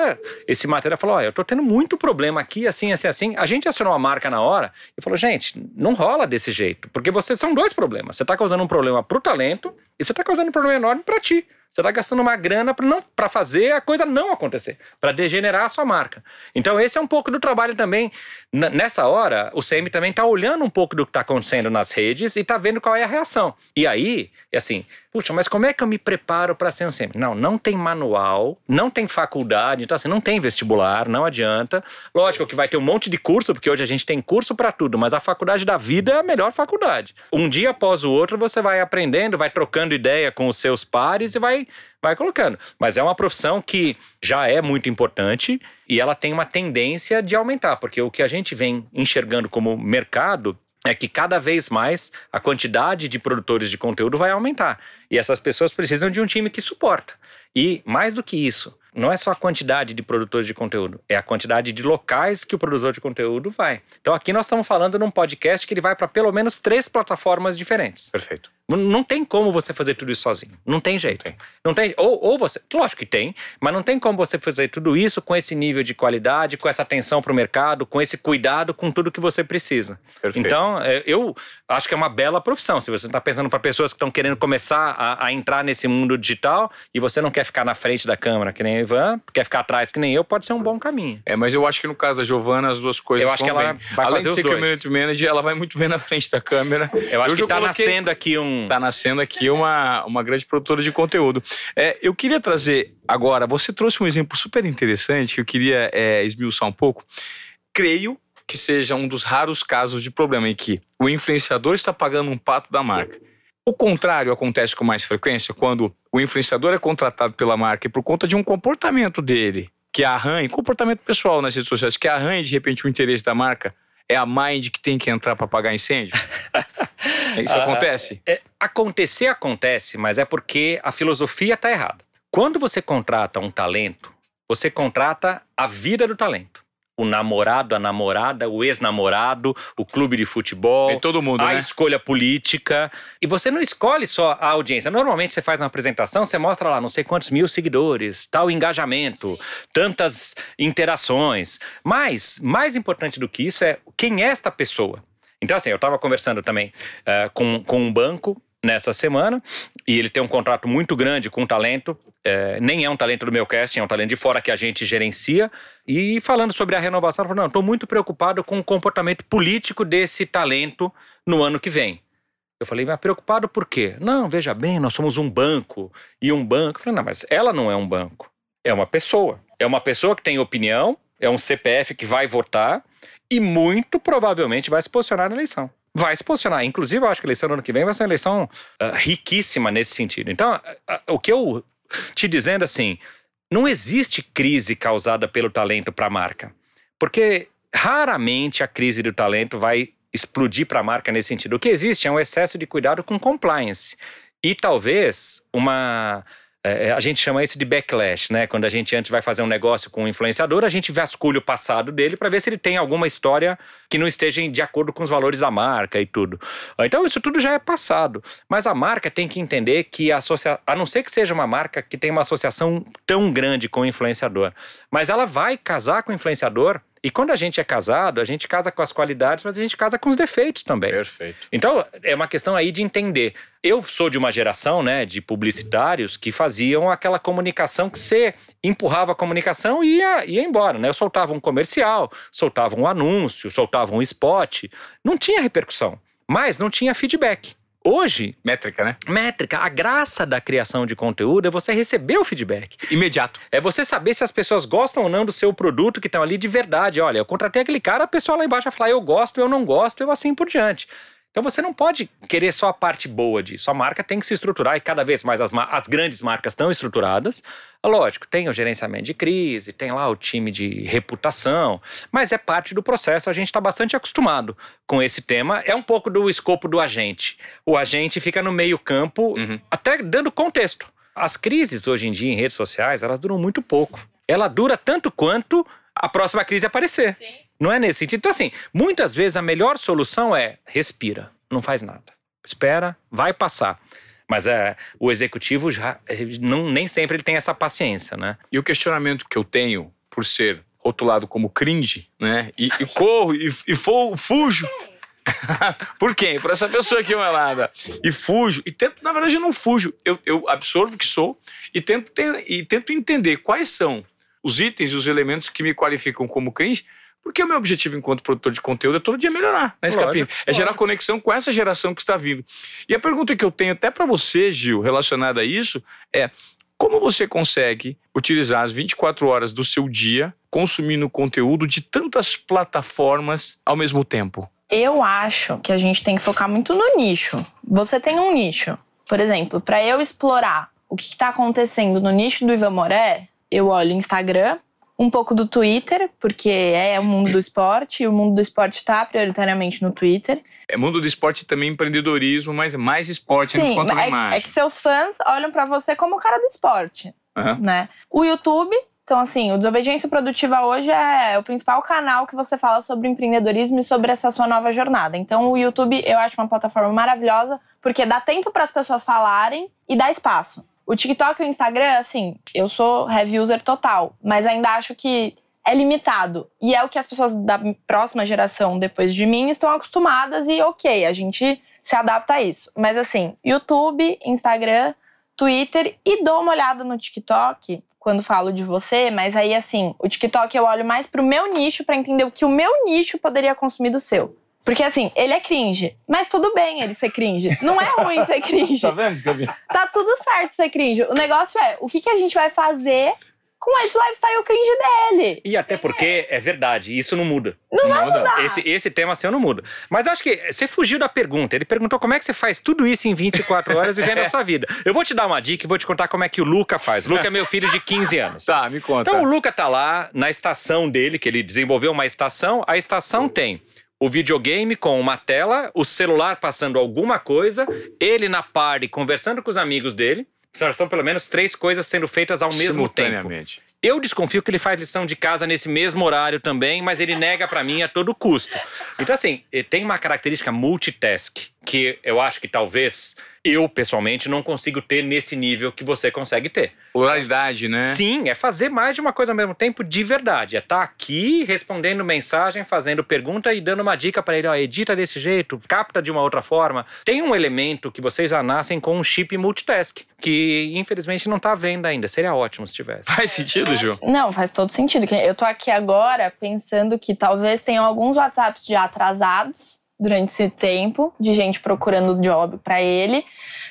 esse material e falou: Olha, eu tô tendo muito problema aqui, assim, assim, assim. A gente acionou a marca na hora e falou: gente, não rola desse jeito, porque vocês são dois problemas. Você tá causando um problema pro talento e você tá causando um problema enorme para ti. Você está gastando uma grana para fazer a coisa não acontecer, para degenerar a sua marca. Então, esse é um pouco do trabalho também. Nessa hora, o CM também está olhando um pouco do que está acontecendo nas redes e está vendo qual é a reação. E aí, assim, puxa, mas como é que eu me preparo para ser um CM? Não, não tem manual, não tem faculdade, então assim, não tem vestibular, não adianta. Lógico que vai ter um monte de curso, porque hoje a gente tem curso para tudo, mas a faculdade da vida é a melhor faculdade. Um dia após o outro, você vai aprendendo, vai trocando ideia com os seus pares e vai vai colocando. Mas é uma profissão que já é muito importante e ela tem uma tendência de aumentar, porque o que a gente vem enxergando como mercado é que cada vez mais a quantidade de produtores de conteúdo vai aumentar. E essas pessoas precisam de um time que suporta. E mais do que isso, não é só a quantidade de produtores de conteúdo, é a quantidade de locais que o produtor de conteúdo vai. Então aqui nós estamos falando num podcast que ele vai para pelo menos três plataformas diferentes. Perfeito. Não tem como você fazer tudo isso sozinho. Não tem jeito. Não tem. Não tem ou, ou você. Lógico que tem, mas não tem como você fazer tudo isso com esse nível de qualidade, com essa atenção para o mercado, com esse cuidado com tudo que você precisa. Perfeito. Então, é, eu acho que é uma bela profissão. Se você está pensando para pessoas que estão querendo começar a, a, entrar nesse mundo digital e você não quer ficar na frente da câmera, que nem o Ivan, quer ficar atrás, que nem eu, pode ser um bom caminho. É, mas eu acho que no caso da Giovana, as duas coisas. Eu acho que ela bem. vai Além de ser community manager, ela vai muito bem na frente da câmera. Eu acho eu que está coloquei... nascendo aqui um. Está nascendo aqui uma, uma grande produtora de conteúdo. É, eu queria trazer agora, você trouxe um exemplo super interessante que eu queria é, esmiuçar um pouco. Creio que seja um dos raros casos de problema em que o influenciador está pagando um pato da marca. O contrário acontece com mais frequência quando o influenciador é contratado pela marca e por conta de um comportamento dele, que arranha, comportamento pessoal nas redes sociais, que arranha de repente o interesse da marca, é a Mind que tem que entrar para apagar incêndio? Isso ah, acontece? É, acontecer acontece, mas é porque a filosofia está errada. Quando você contrata um talento, você contrata a vida do talento o namorado, a namorada, o ex-namorado, o clube de futebol, todo mundo, a né? escolha política. E você não escolhe só a audiência. Normalmente você faz uma apresentação, você mostra lá não sei quantos mil seguidores, tal engajamento, tantas interações. Mas, mais importante do que isso é quem é esta pessoa. Então, assim, eu estava conversando também uh, com, com um banco nessa semana e ele tem um contrato muito grande com talento é, nem é um talento do meu casting, é um talento de fora que a gente gerencia. E falando sobre a renovação, eu falei, não, estou muito preocupado com o comportamento político desse talento no ano que vem. Eu falei, mas preocupado por quê? Não, veja bem, nós somos um banco e um banco. Eu falei, não, mas ela não é um banco, é uma pessoa. É uma pessoa que tem opinião, é um CPF que vai votar e muito provavelmente vai se posicionar na eleição vai se posicionar. Inclusive, eu acho que a eleição do ano que vem vai ser uma eleição uh, riquíssima nesse sentido. Então, uh, uh, o que eu te dizendo assim: não existe crise causada pelo talento para a marca. Porque raramente a crise do talento vai explodir para a marca nesse sentido. O que existe é um excesso de cuidado com compliance. E talvez uma é, é, a gente chama isso de backlash, né? Quando a gente antes vai fazer um negócio com um influenciador, a gente vasculha o passado dele para ver se ele tem alguma história que não esteja de acordo com os valores da marca e tudo. Então isso tudo já é passado. Mas a marca tem que entender que a associa... a não ser que seja uma marca que tem uma associação tão grande com o influenciador, mas ela vai casar com o influenciador e quando a gente é casado, a gente casa com as qualidades, mas a gente casa com os defeitos também. Perfeito. Então, é uma questão aí de entender. Eu sou de uma geração, né, de publicitários que faziam aquela comunicação que você empurrava a comunicação e ia, ia embora, né? Eu soltava um comercial, soltava um anúncio, soltava um spot. Não tinha repercussão, mas não tinha feedback. Hoje. Métrica, né? Métrica. A graça da criação de conteúdo é você receber o feedback. Imediato. É você saber se as pessoas gostam ou não do seu produto que estão ali de verdade. Olha, eu contratei aquele cara, a pessoa lá embaixo vai falar, eu gosto, eu não gosto, eu assim por diante. Então você não pode querer só a parte boa disso. A marca tem que se estruturar e cada vez mais as, as grandes marcas estão estruturadas. Lógico, tem o gerenciamento de crise, tem lá o time de reputação, mas é parte do processo. A gente está bastante acostumado com esse tema. É um pouco do escopo do agente. O agente fica no meio-campo, uhum. até dando contexto. As crises hoje em dia em redes sociais, elas duram muito pouco. Ela dura tanto quanto a próxima crise aparecer. Sim. Não é nesse sentido. Então, assim, muitas vezes a melhor solução é respira, não faz nada. Espera, vai passar. Mas é, o executivo já não, nem sempre ele tem essa paciência, né? E o questionamento que eu tenho, por ser rotulado como cringe, né? E, e corro e, e for, fujo. por quem? Por essa pessoa aqui malada. E fujo. E tento, na verdade, eu não fujo. Eu, eu absorvo que sou e tento, e tento entender quais são os itens e os elementos que me qualificam como cringe porque o meu objetivo enquanto produtor de conteúdo é todo dia melhorar na Escapim. É gerar conexão com essa geração que está vindo. E a pergunta que eu tenho até para você, Gil, relacionada a isso, é como você consegue utilizar as 24 horas do seu dia consumindo conteúdo de tantas plataformas ao mesmo tempo? Eu acho que a gente tem que focar muito no nicho. Você tem um nicho. Por exemplo, para eu explorar o que está acontecendo no nicho do Ivan Moré, eu olho Instagram, um pouco do Twitter, porque é o mundo do esporte, e o mundo do esporte está prioritariamente no Twitter. É mundo do esporte também empreendedorismo, mas é mais esporte Sim, quanto na é, imagem. É que seus fãs olham para você como o cara do esporte, uhum. né? O YouTube, então assim, o Desobediência Produtiva hoje é o principal canal que você fala sobre empreendedorismo e sobre essa sua nova jornada. Então o YouTube eu acho uma plataforma maravilhosa, porque dá tempo para as pessoas falarem e dá espaço. O TikTok e o Instagram, assim, eu sou heavy user total, mas ainda acho que é limitado. E é o que as pessoas da próxima geração, depois de mim, estão acostumadas e ok, a gente se adapta a isso. Mas assim, YouTube, Instagram, Twitter e dou uma olhada no TikTok quando falo de você, mas aí assim, o TikTok eu olho mais pro meu nicho para entender o que o meu nicho poderia consumir do seu. Porque assim, ele é cringe. Mas tudo bem ele ser cringe. Não é ruim ser cringe. tá vendo, Gabi? Tá tudo certo ser cringe. O negócio é, o que, que a gente vai fazer com esse lifestyle cringe dele. E até porque é verdade, isso não muda. Não, vai mudar. Esse, esse tema seu não muda. Mas acho que você fugiu da pergunta. Ele perguntou como é que você faz tudo isso em 24 horas vivendo a sua vida. Eu vou te dar uma dica e vou te contar como é que o Luca faz. O Luca é meu filho de 15 anos. Tá, me conta. Então o Luca tá lá na estação dele, que ele desenvolveu uma estação. A estação tem o videogame com uma tela, o celular passando alguma coisa, ele na party conversando com os amigos dele. São pelo menos três coisas sendo feitas ao mesmo tempo. Eu desconfio que ele faz lição de casa nesse mesmo horário também, mas ele nega para mim a todo custo. Então, assim, tem uma característica multitask que eu acho que talvez eu, pessoalmente, não consigo ter nesse nível que você consegue ter. Pluralidade, né? Sim, é fazer mais de uma coisa ao mesmo tempo de verdade. É estar tá aqui respondendo mensagem, fazendo pergunta e dando uma dica para ele: ó, edita desse jeito, capta de uma outra forma. Tem um elemento que vocês já nascem com um chip multitask, que infelizmente não está à venda ainda. Seria ótimo se tivesse. Faz sentido, Ju? Não, faz todo sentido. Eu tô aqui agora pensando que talvez tenham alguns WhatsApps já atrasados durante esse tempo de gente procurando job para ele.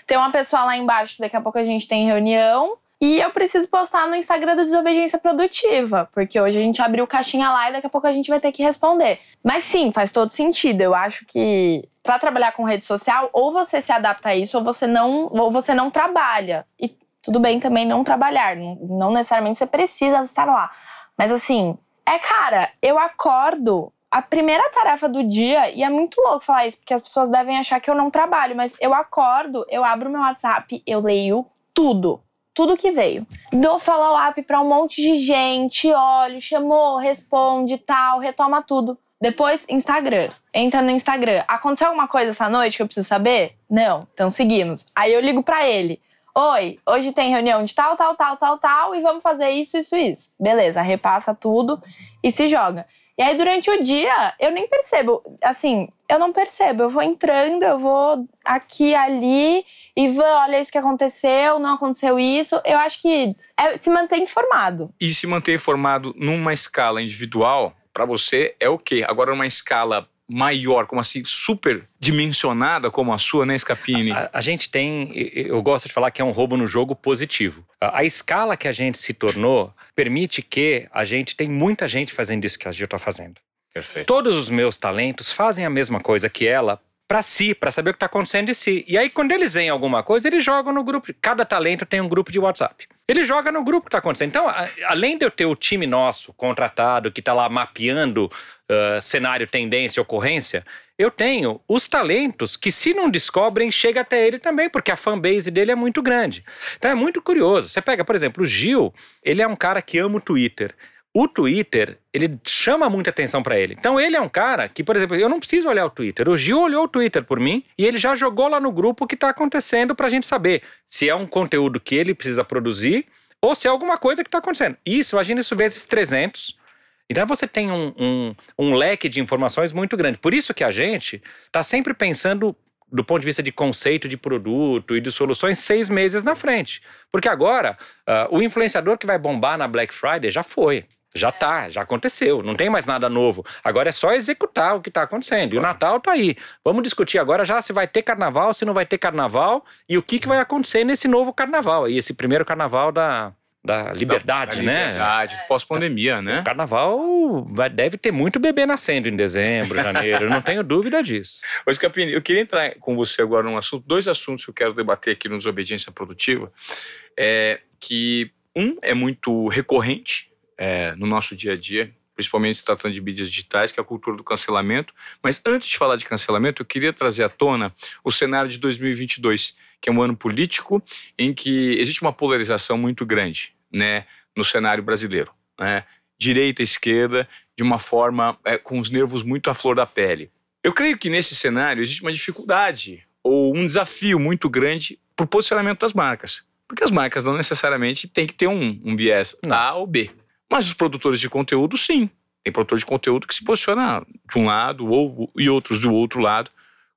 Tem uma pessoa lá embaixo, daqui a pouco a gente tem reunião. E eu preciso postar no Instagram do Desobediência Produtiva, porque hoje a gente abriu caixinha lá e daqui a pouco a gente vai ter que responder. Mas sim, faz todo sentido. Eu acho que para trabalhar com rede social, ou você se adapta a isso, ou você não, ou você não trabalha. E tudo bem também não trabalhar, não necessariamente você precisa estar lá. Mas assim, é cara, eu acordo a primeira tarefa do dia, e é muito louco falar isso, porque as pessoas devem achar que eu não trabalho, mas eu acordo, eu abro meu WhatsApp, eu leio tudo. Tudo que veio. Dou follow-up pra um monte de gente, olho, chamou, responde, tal, retoma tudo. Depois, Instagram. Entra no Instagram. Aconteceu alguma coisa essa noite que eu preciso saber? Não. Então seguimos. Aí eu ligo para ele. Oi, hoje tem reunião de tal, tal, tal, tal, tal, e vamos fazer isso, isso, isso. Beleza, repassa tudo e se joga. E aí, durante o dia, eu nem percebo. Assim, eu não percebo. Eu vou entrando, eu vou aqui, ali, e vou, olha isso que aconteceu, não aconteceu isso. Eu acho que é se manter informado. E se manter informado numa escala individual, para você, é o quê? Agora, numa escala maior, como assim, super dimensionada como a sua, né, Scapini? A, a, gente tem, eu gosto de falar que é um roubo no jogo positivo. A, a, escala que a gente se tornou permite que a gente tem muita gente fazendo isso que a Gil está fazendo. Perfeito. Todos os meus talentos fazem a mesma coisa que ela para si, para saber o que está acontecendo de si. E aí, quando eles veem alguma coisa, eles jogam no grupo. Cada talento tem um grupo de WhatsApp. Ele joga no grupo que está acontecendo. Então, a, além de eu ter o time nosso contratado, que está lá mapeando uh, cenário, tendência, ocorrência, eu tenho os talentos que, se não descobrem, chega até ele também, porque a fanbase dele é muito grande. Então é muito curioso. Você pega, por exemplo, o Gil, ele é um cara que ama o Twitter o Twitter, ele chama muita atenção para ele. Então ele é um cara que, por exemplo, eu não preciso olhar o Twitter. O Gil olhou o Twitter por mim e ele já jogou lá no grupo o que está acontecendo para a gente saber se é um conteúdo que ele precisa produzir ou se é alguma coisa que está acontecendo. Isso, imagina isso vezes 300. Então você tem um, um, um leque de informações muito grande. Por isso que a gente está sempre pensando do ponto de vista de conceito de produto e de soluções seis meses na frente. Porque agora, uh, o influenciador que vai bombar na Black Friday já foi. Já tá, já aconteceu, não tem mais nada novo. Agora é só executar o que está acontecendo. E o Natal tá aí. Vamos discutir agora já se vai ter carnaval, se não vai ter carnaval e o que, que vai acontecer nesse novo carnaval. E esse primeiro carnaval da, da liberdade, da, da né? Liberdade, pós-pandemia, né? O carnaval vai, deve ter muito bebê nascendo em dezembro, janeiro, eu não tenho dúvida disso. Ô, Scapini, eu queria entrar com você agora num assunto, dois assuntos que eu quero debater aqui no Desobediência Produtiva, é que um é muito recorrente, é, no nosso dia a dia, principalmente se tratando de mídias digitais, que é a cultura do cancelamento. Mas antes de falar de cancelamento, eu queria trazer à tona o cenário de 2022, que é um ano político em que existe uma polarização muito grande né, no cenário brasileiro. Né? Direita e esquerda, de uma forma é, com os nervos muito à flor da pele. Eu creio que nesse cenário existe uma dificuldade ou um desafio muito grande para o posicionamento das marcas. Porque as marcas não necessariamente têm que ter um, um viés não. A ou B. Mas os produtores de conteúdo, sim. Tem produtor de conteúdo que se posiciona de um lado ou, e outros do outro lado.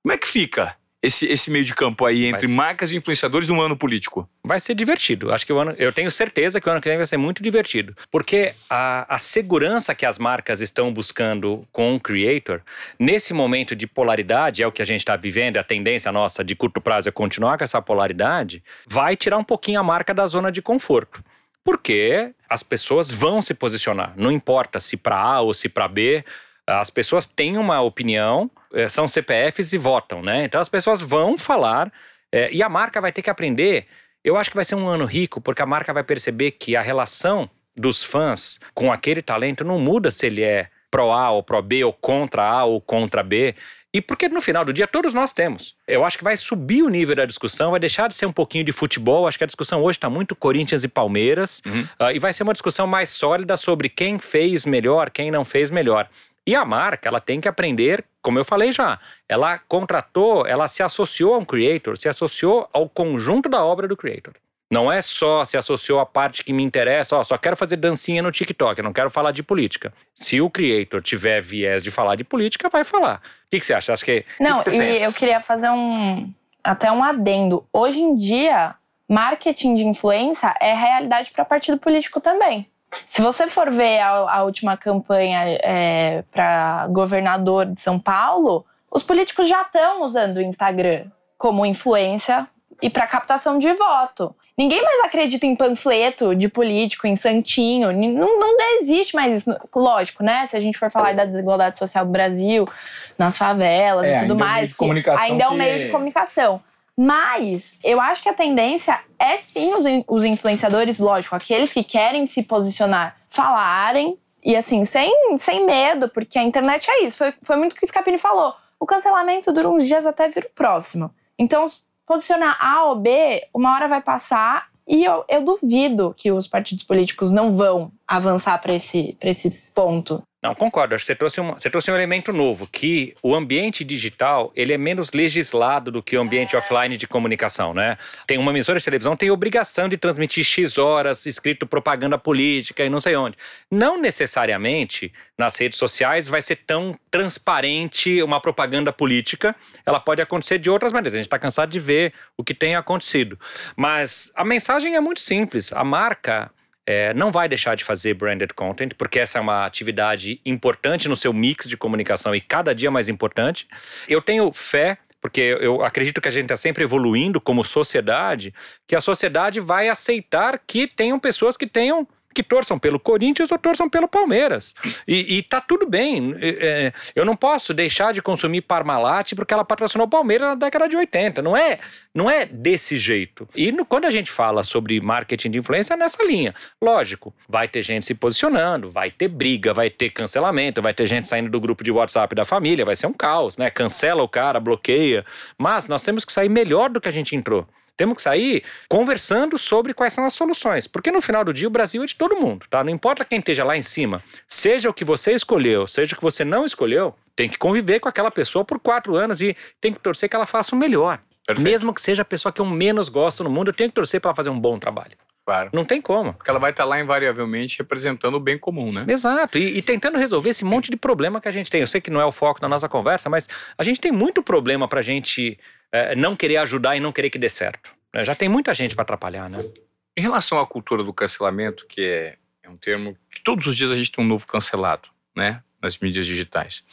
Como é que fica esse, esse meio de campo aí entre marcas e influenciadores no ano político? Vai ser divertido. Acho que o ano, eu tenho certeza que o ano que vem vai ser muito divertido. Porque a, a segurança que as marcas estão buscando com o creator, nesse momento de polaridade, é o que a gente está vivendo, a tendência nossa de curto prazo é continuar com essa polaridade, vai tirar um pouquinho a marca da zona de conforto. Porque as pessoas vão se posicionar, não importa se para A ou se para B, as pessoas têm uma opinião, são CPFs e votam, né? Então as pessoas vão falar é, e a marca vai ter que aprender. Eu acho que vai ser um ano rico, porque a marca vai perceber que a relação dos fãs com aquele talento não muda se ele é pró-A ou pró-B, ou contra A ou contra B. E porque no final do dia todos nós temos. Eu acho que vai subir o nível da discussão, vai deixar de ser um pouquinho de futebol. Acho que a discussão hoje está muito Corinthians e Palmeiras. Uhum. Uh, e vai ser uma discussão mais sólida sobre quem fez melhor, quem não fez melhor. E a marca, ela tem que aprender, como eu falei já, ela contratou, ela se associou a um creator, se associou ao conjunto da obra do creator. Não é só se associou à parte que me interessa, ó, só quero fazer dancinha no TikTok, eu não quero falar de política. Se o creator tiver viés de falar de política, vai falar. O que, que você acha? Acho que. Não, que que e pensa? eu queria fazer um. Até um adendo. Hoje em dia, marketing de influência é realidade para partido político também. Se você for ver a, a última campanha é, para governador de São Paulo, os políticos já estão usando o Instagram como influência e para captação de voto. Ninguém mais acredita em panfleto de político, em santinho. Não, não existe mais isso. Lógico, né? Se a gente for falar da desigualdade social do Brasil, nas favelas é, e tudo mais, é ainda é um meio de comunicação. Mas eu acho que a tendência é sim os, os influenciadores, lógico, aqueles que querem se posicionar, falarem e assim, sem, sem medo, porque a internet é isso. Foi, foi muito o que o Scapini falou. O cancelamento dura uns dias até vir o próximo. Então, posicionar A ou B, uma hora vai passar e eu, eu duvido que os partidos políticos não vão avançar para esse, esse ponto. Não, concordo. Acho que você trouxe, um, você trouxe um elemento novo, que o ambiente digital ele é menos legislado do que o ambiente é. offline de comunicação, né? Tem uma emissora de televisão tem obrigação de transmitir X horas, escrito propaganda política e não sei onde. Não necessariamente nas redes sociais vai ser tão transparente uma propaganda política. Ela pode acontecer de outras maneiras. A gente está cansado de ver o que tem acontecido. Mas a mensagem é muito simples. A marca é, não vai deixar de fazer branded content, porque essa é uma atividade importante no seu mix de comunicação e cada dia mais importante. Eu tenho fé porque eu acredito que a gente está sempre evoluindo como sociedade, que a sociedade vai aceitar que tenham pessoas que tenham que torçam pelo Corinthians ou torçam pelo Palmeiras. E, e tá tudo bem. É, eu não posso deixar de consumir Parmalat porque ela patrocinou o Palmeiras na década de 80. Não é, não é desse jeito. E no, quando a gente fala sobre marketing de influência, é nessa linha. Lógico, vai ter gente se posicionando, vai ter briga, vai ter cancelamento, vai ter gente saindo do grupo de WhatsApp da família, vai ser um caos, né? Cancela o cara, bloqueia. Mas nós temos que sair melhor do que a gente entrou. Temos que sair conversando sobre quais são as soluções. Porque no final do dia o Brasil é de todo mundo, tá? Não importa quem esteja lá em cima. Seja o que você escolheu, seja o que você não escolheu, tem que conviver com aquela pessoa por quatro anos e tem que torcer que ela faça o melhor. Perfeito. Mesmo que seja a pessoa que eu menos gosto no mundo, eu tenho que torcer para ela fazer um bom trabalho. Claro. Não tem como. Porque ela vai estar lá invariavelmente representando o bem comum, né? Exato. E, e, tentando resolver esse monte de problema que a gente tem. Eu sei que não é o foco da nossa conversa, mas a gente tem muito problema para a gente é, não querer ajudar e não querer que dê certo. É, já tem muita gente para atrapalhar, né? Em relação à cultura do cancelamento, que é, é um termo que todos os dias a gente tem um novo cancelado, né? Nas mídias digitais.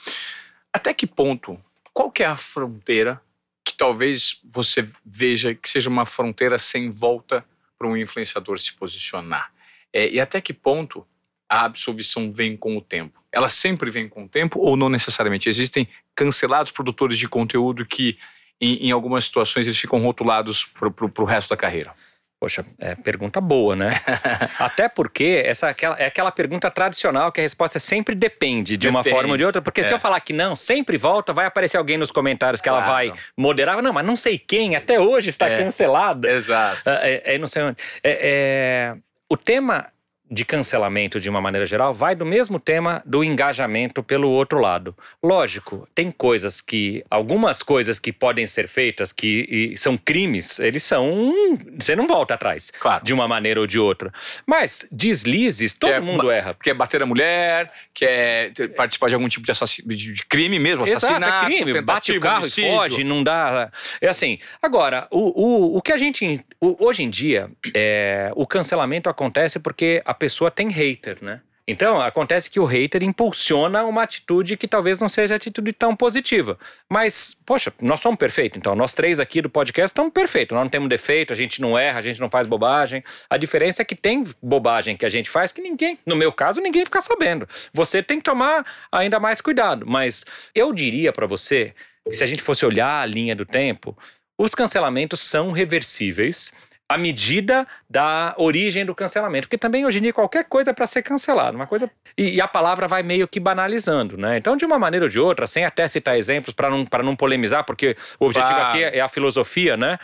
Até que ponto, qual que é a fronteira que talvez você veja que seja uma fronteira sem volta para um influenciador se posicionar? É, e até que ponto a absolvição vem com o tempo? Ela sempre vem com o tempo ou não necessariamente? Existem cancelados produtores de conteúdo que em, em algumas situações eles ficam rotulados para o resto da carreira? Poxa, é pergunta boa, né? Até porque essa é aquela, é aquela pergunta tradicional que a resposta sempre depende de depende. uma forma ou de outra. Porque é. se eu falar que não, sempre volta, vai aparecer alguém nos comentários que claro. ela vai moderar. Não, mas não sei quem, até hoje está é. cancelada. Exato. É, é, não sei onde. É, é, o tema de cancelamento de uma maneira geral vai do mesmo tema do engajamento pelo outro lado. Lógico, tem coisas que algumas coisas que podem ser feitas que são crimes, eles são você não volta atrás, claro. de uma maneira ou de outra. Mas deslizes todo quer mundo erra. Quer bater a mulher, quer participar de algum tipo de, de crime mesmo, assassinato, Exato, é crime, bate o carro e foge, não dá. É assim. Agora, o, o, o que a gente hoje em dia é, o cancelamento acontece porque a pessoa tem hater, né? Então, acontece que o hater impulsiona uma atitude que talvez não seja atitude tão positiva. Mas, poxa, nós somos perfeitos. Então, nós três aqui do podcast estamos perfeitos. Nós não temos defeito, a gente não erra, a gente não faz bobagem. A diferença é que tem bobagem que a gente faz que ninguém, no meu caso, ninguém fica sabendo. Você tem que tomar ainda mais cuidado. Mas eu diria para você que se a gente fosse olhar a linha do tempo, os cancelamentos são reversíveis a medida da origem do cancelamento. Porque também hoje em dia qualquer coisa é para ser cancelado. Uma coisa. E, e, a palavra vai meio que banalizando, né? Então, de uma maneira ou de outra, sem até citar exemplos para não, não polemizar, porque o objetivo aqui é a filosofia, né?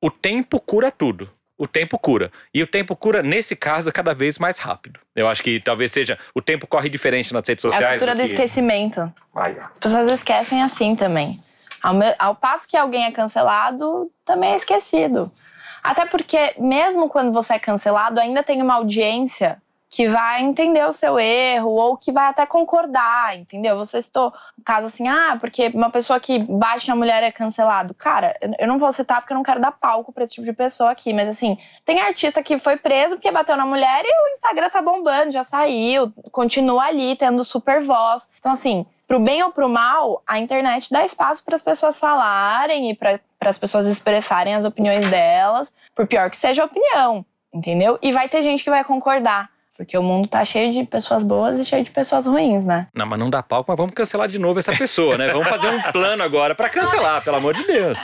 O tempo cura tudo o tempo cura. E o tempo cura, nesse caso, cada vez mais rápido. Eu acho que talvez seja. O tempo corre diferente nas redes sociais. É a cultura do, do que... esquecimento. As pessoas esquecem assim também. Ao, me... Ao passo que alguém é cancelado, também é esquecido. Até porque, mesmo quando você é cancelado, ainda tem uma audiência que vai entender o seu erro ou que vai até concordar, entendeu? Você citou um caso assim, ah, porque uma pessoa que bate na mulher é cancelado. Cara, eu não vou citar porque eu não quero dar palco pra esse tipo de pessoa aqui, mas assim, tem artista que foi preso porque bateu na mulher e o Instagram tá bombando, já saiu, continua ali tendo super voz. Então, assim, pro bem ou pro mal, a internet dá espaço para as pessoas falarem e para as pessoas expressarem as opiniões delas, por pior que seja a opinião, entendeu? E vai ter gente que vai concordar. Porque o mundo tá cheio de pessoas boas e cheio de pessoas ruins, né? Não, mas não dá palco, mas vamos cancelar de novo essa pessoa, né? Vamos fazer um plano agora para cancelar, pelo amor de Deus.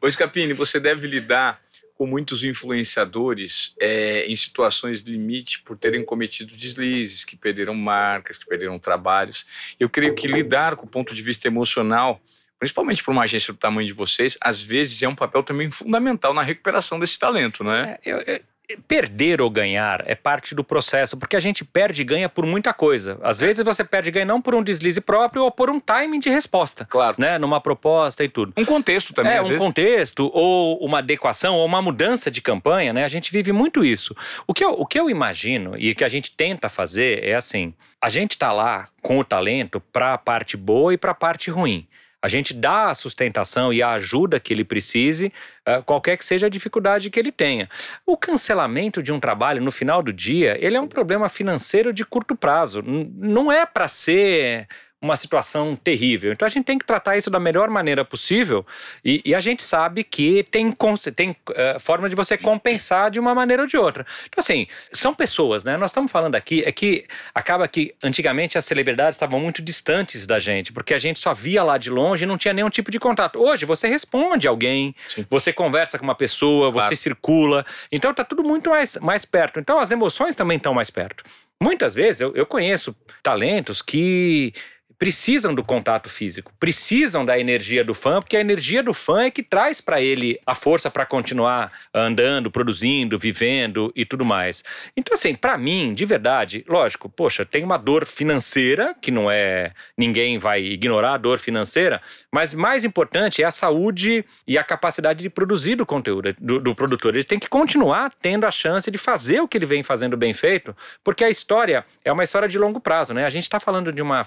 Ô, Scapini, você deve lidar com muitos influenciadores é, em situações de limite por terem cometido deslizes, que perderam marcas, que perderam trabalhos. Eu creio que lidar com o ponto de vista emocional principalmente para uma agência do tamanho de vocês, às vezes é um papel também fundamental na recuperação desse talento, não é? é eu, eu, perder ou ganhar é parte do processo, porque a gente perde e ganha por muita coisa. Às é. vezes você perde e ganha não por um deslize próprio ou por um timing de resposta. Claro. Né? Numa proposta e tudo. Um contexto também, É, um vezes. contexto, ou uma adequação, ou uma mudança de campanha, né? A gente vive muito isso. O que eu, o que eu imagino e que a gente tenta fazer é assim: a gente tá lá com o talento para a parte boa e para a parte ruim. A gente dá a sustentação e a ajuda que ele precise, eh, qualquer que seja a dificuldade que ele tenha. O cancelamento de um trabalho no final do dia, ele é um problema financeiro de curto prazo. Não é para ser uma situação terrível. Então a gente tem que tratar isso da melhor maneira possível e, e a gente sabe que tem, tem uh, forma de você compensar de uma maneira ou de outra. Então, assim, são pessoas, né? Nós estamos falando aqui, é que acaba que antigamente as celebridades estavam muito distantes da gente, porque a gente só via lá de longe e não tinha nenhum tipo de contato. Hoje você responde alguém, Sim. você conversa com uma pessoa, claro. você circula. Então tá tudo muito mais, mais perto. Então as emoções também estão mais perto. Muitas vezes eu, eu conheço talentos que precisam do contato físico, precisam da energia do fã, porque a energia do fã é que traz para ele a força para continuar andando, produzindo, vivendo e tudo mais. Então, assim, para mim, de verdade, lógico, poxa, tem uma dor financeira, que não é. ninguém vai ignorar a dor financeira, mas mais importante é a saúde e a capacidade de produzir do conteúdo do, do produtor. Ele tem que continuar tendo a chance de fazer o que ele vem fazendo bem feito, porque a história é uma história de longo prazo, né? A gente está falando de uma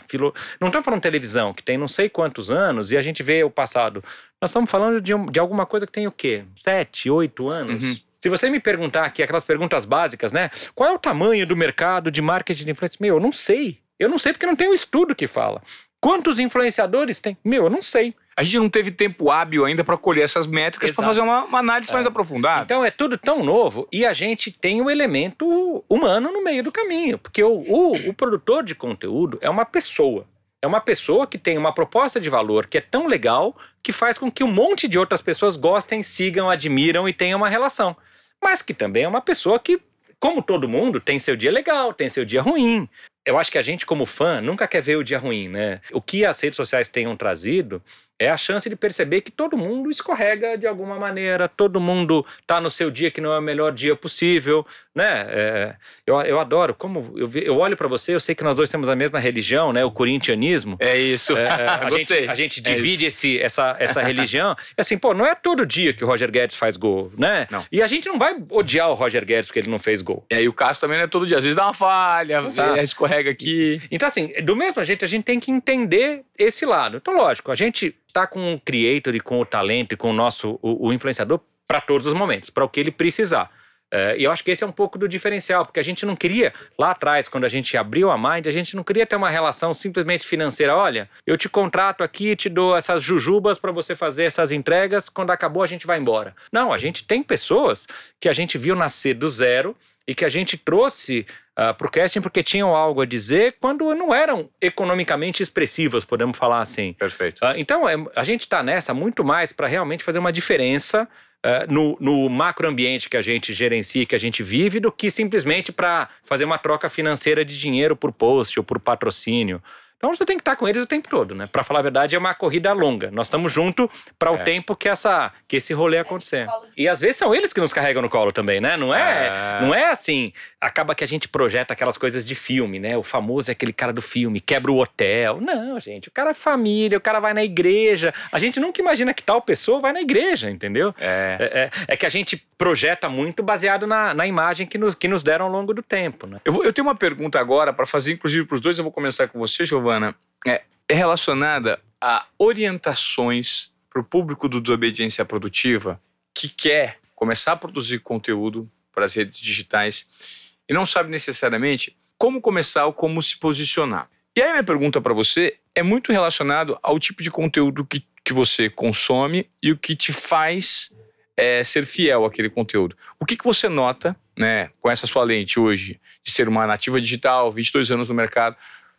não estamos falando de televisão, que tem não sei quantos anos, e a gente vê o passado. Nós estamos falando de, de alguma coisa que tem o quê? Sete, oito anos? Uhum. Se você me perguntar aqui, aquelas perguntas básicas, né? Qual é o tamanho do mercado de marketing de influência? Meu, eu não sei. Eu não sei porque não tem um estudo que fala. Quantos influenciadores tem? Meu, eu não sei. A gente não teve tempo hábil ainda para colher essas métricas para fazer uma, uma análise é. mais aprofundada. Então é tudo tão novo e a gente tem o elemento humano no meio do caminho. Porque o, o, o produtor de conteúdo é uma pessoa. É uma pessoa que tem uma proposta de valor que é tão legal que faz com que um monte de outras pessoas gostem, sigam, admiram e tenham uma relação. Mas que também é uma pessoa que, como todo mundo, tem seu dia legal, tem seu dia ruim. Eu acho que a gente, como fã, nunca quer ver o dia ruim, né? O que as redes sociais tenham trazido é a chance de perceber que todo mundo escorrega de alguma maneira, todo mundo está no seu dia que não é o melhor dia possível, né? É, eu, eu adoro, como eu, eu olho para você, eu sei que nós dois temos a mesma religião, né? O corintianismo. É isso. É, é a, Gostei. Gente, a gente é divide esse, essa, essa religião. E assim, pô, não é todo dia que o Roger Guedes faz gol, né? Não. E a gente não vai odiar o Roger Guedes porque ele não fez gol. É, e o Cássio também não é todo dia. Às vezes dá uma falha, Exato. escorrega aqui. Então, assim, do mesmo jeito, a gente tem que entender esse lado. Então, lógico, a gente tá com o creator e com o talento e com o nosso o, o influenciador para todos os momentos, para o que ele precisar. É, e eu acho que esse é um pouco do diferencial, porque a gente não queria, lá atrás, quando a gente abriu a Mind, a gente não queria ter uma relação simplesmente financeira. Olha, eu te contrato aqui, te dou essas jujubas para você fazer essas entregas, quando acabou a gente vai embora. Não, a gente tem pessoas que a gente viu nascer do zero e que a gente trouxe uh, ah, para o casting porque tinham algo a dizer quando não eram economicamente expressivas, podemos falar assim. Perfeito. Uh, então, é, a gente está nessa muito mais para realmente fazer uma diferença uh, no, no macroambiente que a gente gerencia, que a gente vive, do que simplesmente para fazer uma troca financeira de dinheiro por post ou por patrocínio. Então você tem que estar com eles o tempo todo, né? Para falar a verdade, é uma corrida longa. Nós estamos junto para o é. tempo que essa que esse rolê acontecer. E às vezes são eles que nos carregam no colo também, né? Não é, é, não é assim, acaba que a gente projeta aquelas coisas de filme, né? O famoso é aquele cara do filme, quebra o hotel. Não, gente, o cara é família, o cara vai na igreja. A gente nunca imagina que tal pessoa vai na igreja, entendeu? É, é, é, é que a gente projeta muito baseado na, na imagem que nos, que nos deram ao longo do tempo, né? Eu, vou, eu tenho uma pergunta agora para fazer, inclusive para os dois. Eu vou começar com você, Giovana Giovana, é, é relacionada a orientações para o público do Desobediência Produtiva que quer começar a produzir conteúdo para as redes digitais e não sabe necessariamente como começar ou como se posicionar. E aí minha pergunta para você é muito relacionado ao tipo de conteúdo que, que você consome e o que te faz é, ser fiel àquele conteúdo. O que, que você nota, né, com essa sua lente hoje, de ser uma nativa digital, 22 anos no mercado,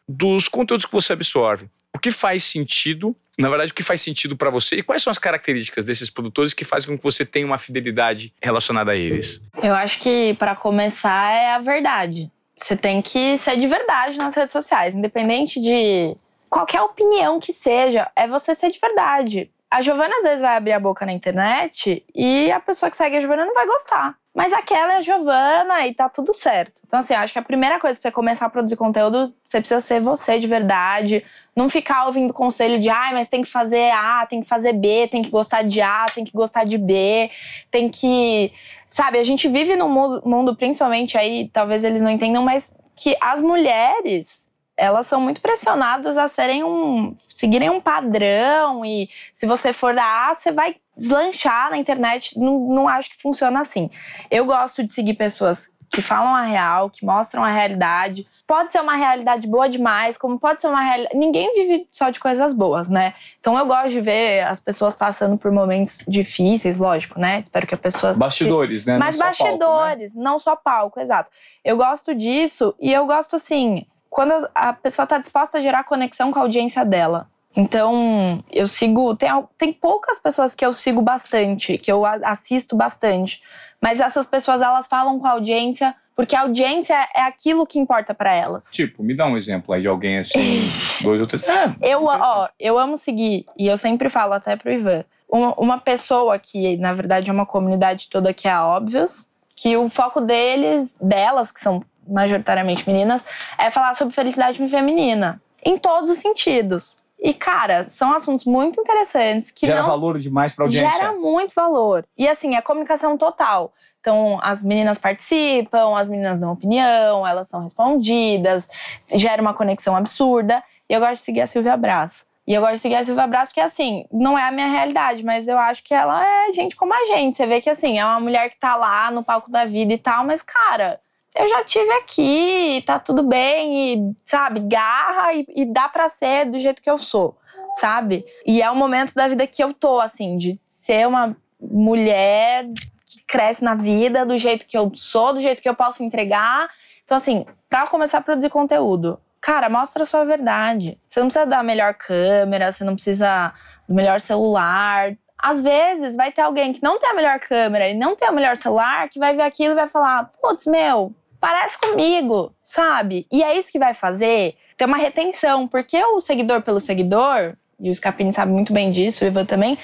dos conteúdos que você absorve. O que faz sentido, na verdade, o que faz sentido para você e quais são as características desses produtores que fazem com que você tenha uma fidelidade relacionada a eles? Eu acho que, para começar, é a verdade. Você tem que ser de verdade nas redes sociais, independente de qualquer opinião que seja, é você ser de verdade. A Giovana às vezes vai abrir a boca na internet e a pessoa que segue a Giovana não vai gostar. Mas aquela é a Giovana e tá tudo certo. Então, assim, acho que a primeira coisa pra você começar a produzir conteúdo, você precisa ser você de verdade. Não ficar ouvindo conselho de, ai, ah, mas tem que fazer A, tem que fazer B, tem que gostar de A, tem que gostar de B, tem que. Sabe, a gente vive num mundo, mundo principalmente aí, talvez eles não entendam, mas que as mulheres elas são muito pressionadas a serem um seguirem um padrão e se você for da A, você vai deslanchar na internet. Não, não acho que funciona assim. Eu gosto de seguir pessoas que falam a real, que mostram a realidade. Pode ser uma realidade boa demais, como pode ser uma realidade. Ninguém vive só de coisas boas, né? Então eu gosto de ver as pessoas passando por momentos difíceis, lógico, né? Espero que a pessoa. Bastidores, se... né? Mas não bastidores, palco, né? não só palco, exato. Eu gosto disso e eu gosto assim quando a pessoa está disposta a gerar conexão com a audiência dela. Então, eu sigo. Tem, tem poucas pessoas que eu sigo bastante, que eu assisto bastante. Mas essas pessoas, elas falam com a audiência, porque a audiência é aquilo que importa para elas. Tipo, me dá um exemplo aí de alguém assim, dois ou três. É, eu, ó, eu amo seguir, e eu sempre falo até pro Ivan. Uma, uma pessoa que, na verdade, é uma comunidade toda que é a Óbvios, que o foco deles, delas, que são majoritariamente meninas, é falar sobre felicidade feminina. Em todos os sentidos. E, cara, são assuntos muito interessantes que. Gera não... valor demais pra audiência. Gera muito valor. E, assim, é comunicação total. Então, as meninas participam, as meninas dão opinião, elas são respondidas, gera uma conexão absurda. E eu gosto de seguir a Silvia Brás. E eu gosto de seguir a Silvia Brás porque, assim, não é a minha realidade, mas eu acho que ela é gente como a gente. Você vê que, assim, é uma mulher que tá lá no palco da vida e tal, mas, cara, eu já tive aqui, tá tudo bem, e, sabe, garra e, e dá pra ser do jeito que eu sou, sabe? E é o momento da vida que eu tô, assim, de ser uma mulher que cresce na vida do jeito que eu sou, do jeito que eu posso entregar. Então, assim, pra começar a produzir conteúdo, cara, mostra a sua verdade. Você não precisa da melhor câmera, você não precisa do melhor celular. Às vezes vai ter alguém que não tem a melhor câmera e não tem o melhor celular que vai ver aquilo e vai falar: putz, meu, parece comigo, sabe? E é isso que vai fazer ter uma retenção, porque o seguidor pelo seguidor, e o Scapini sabe muito bem disso, o Ivan também,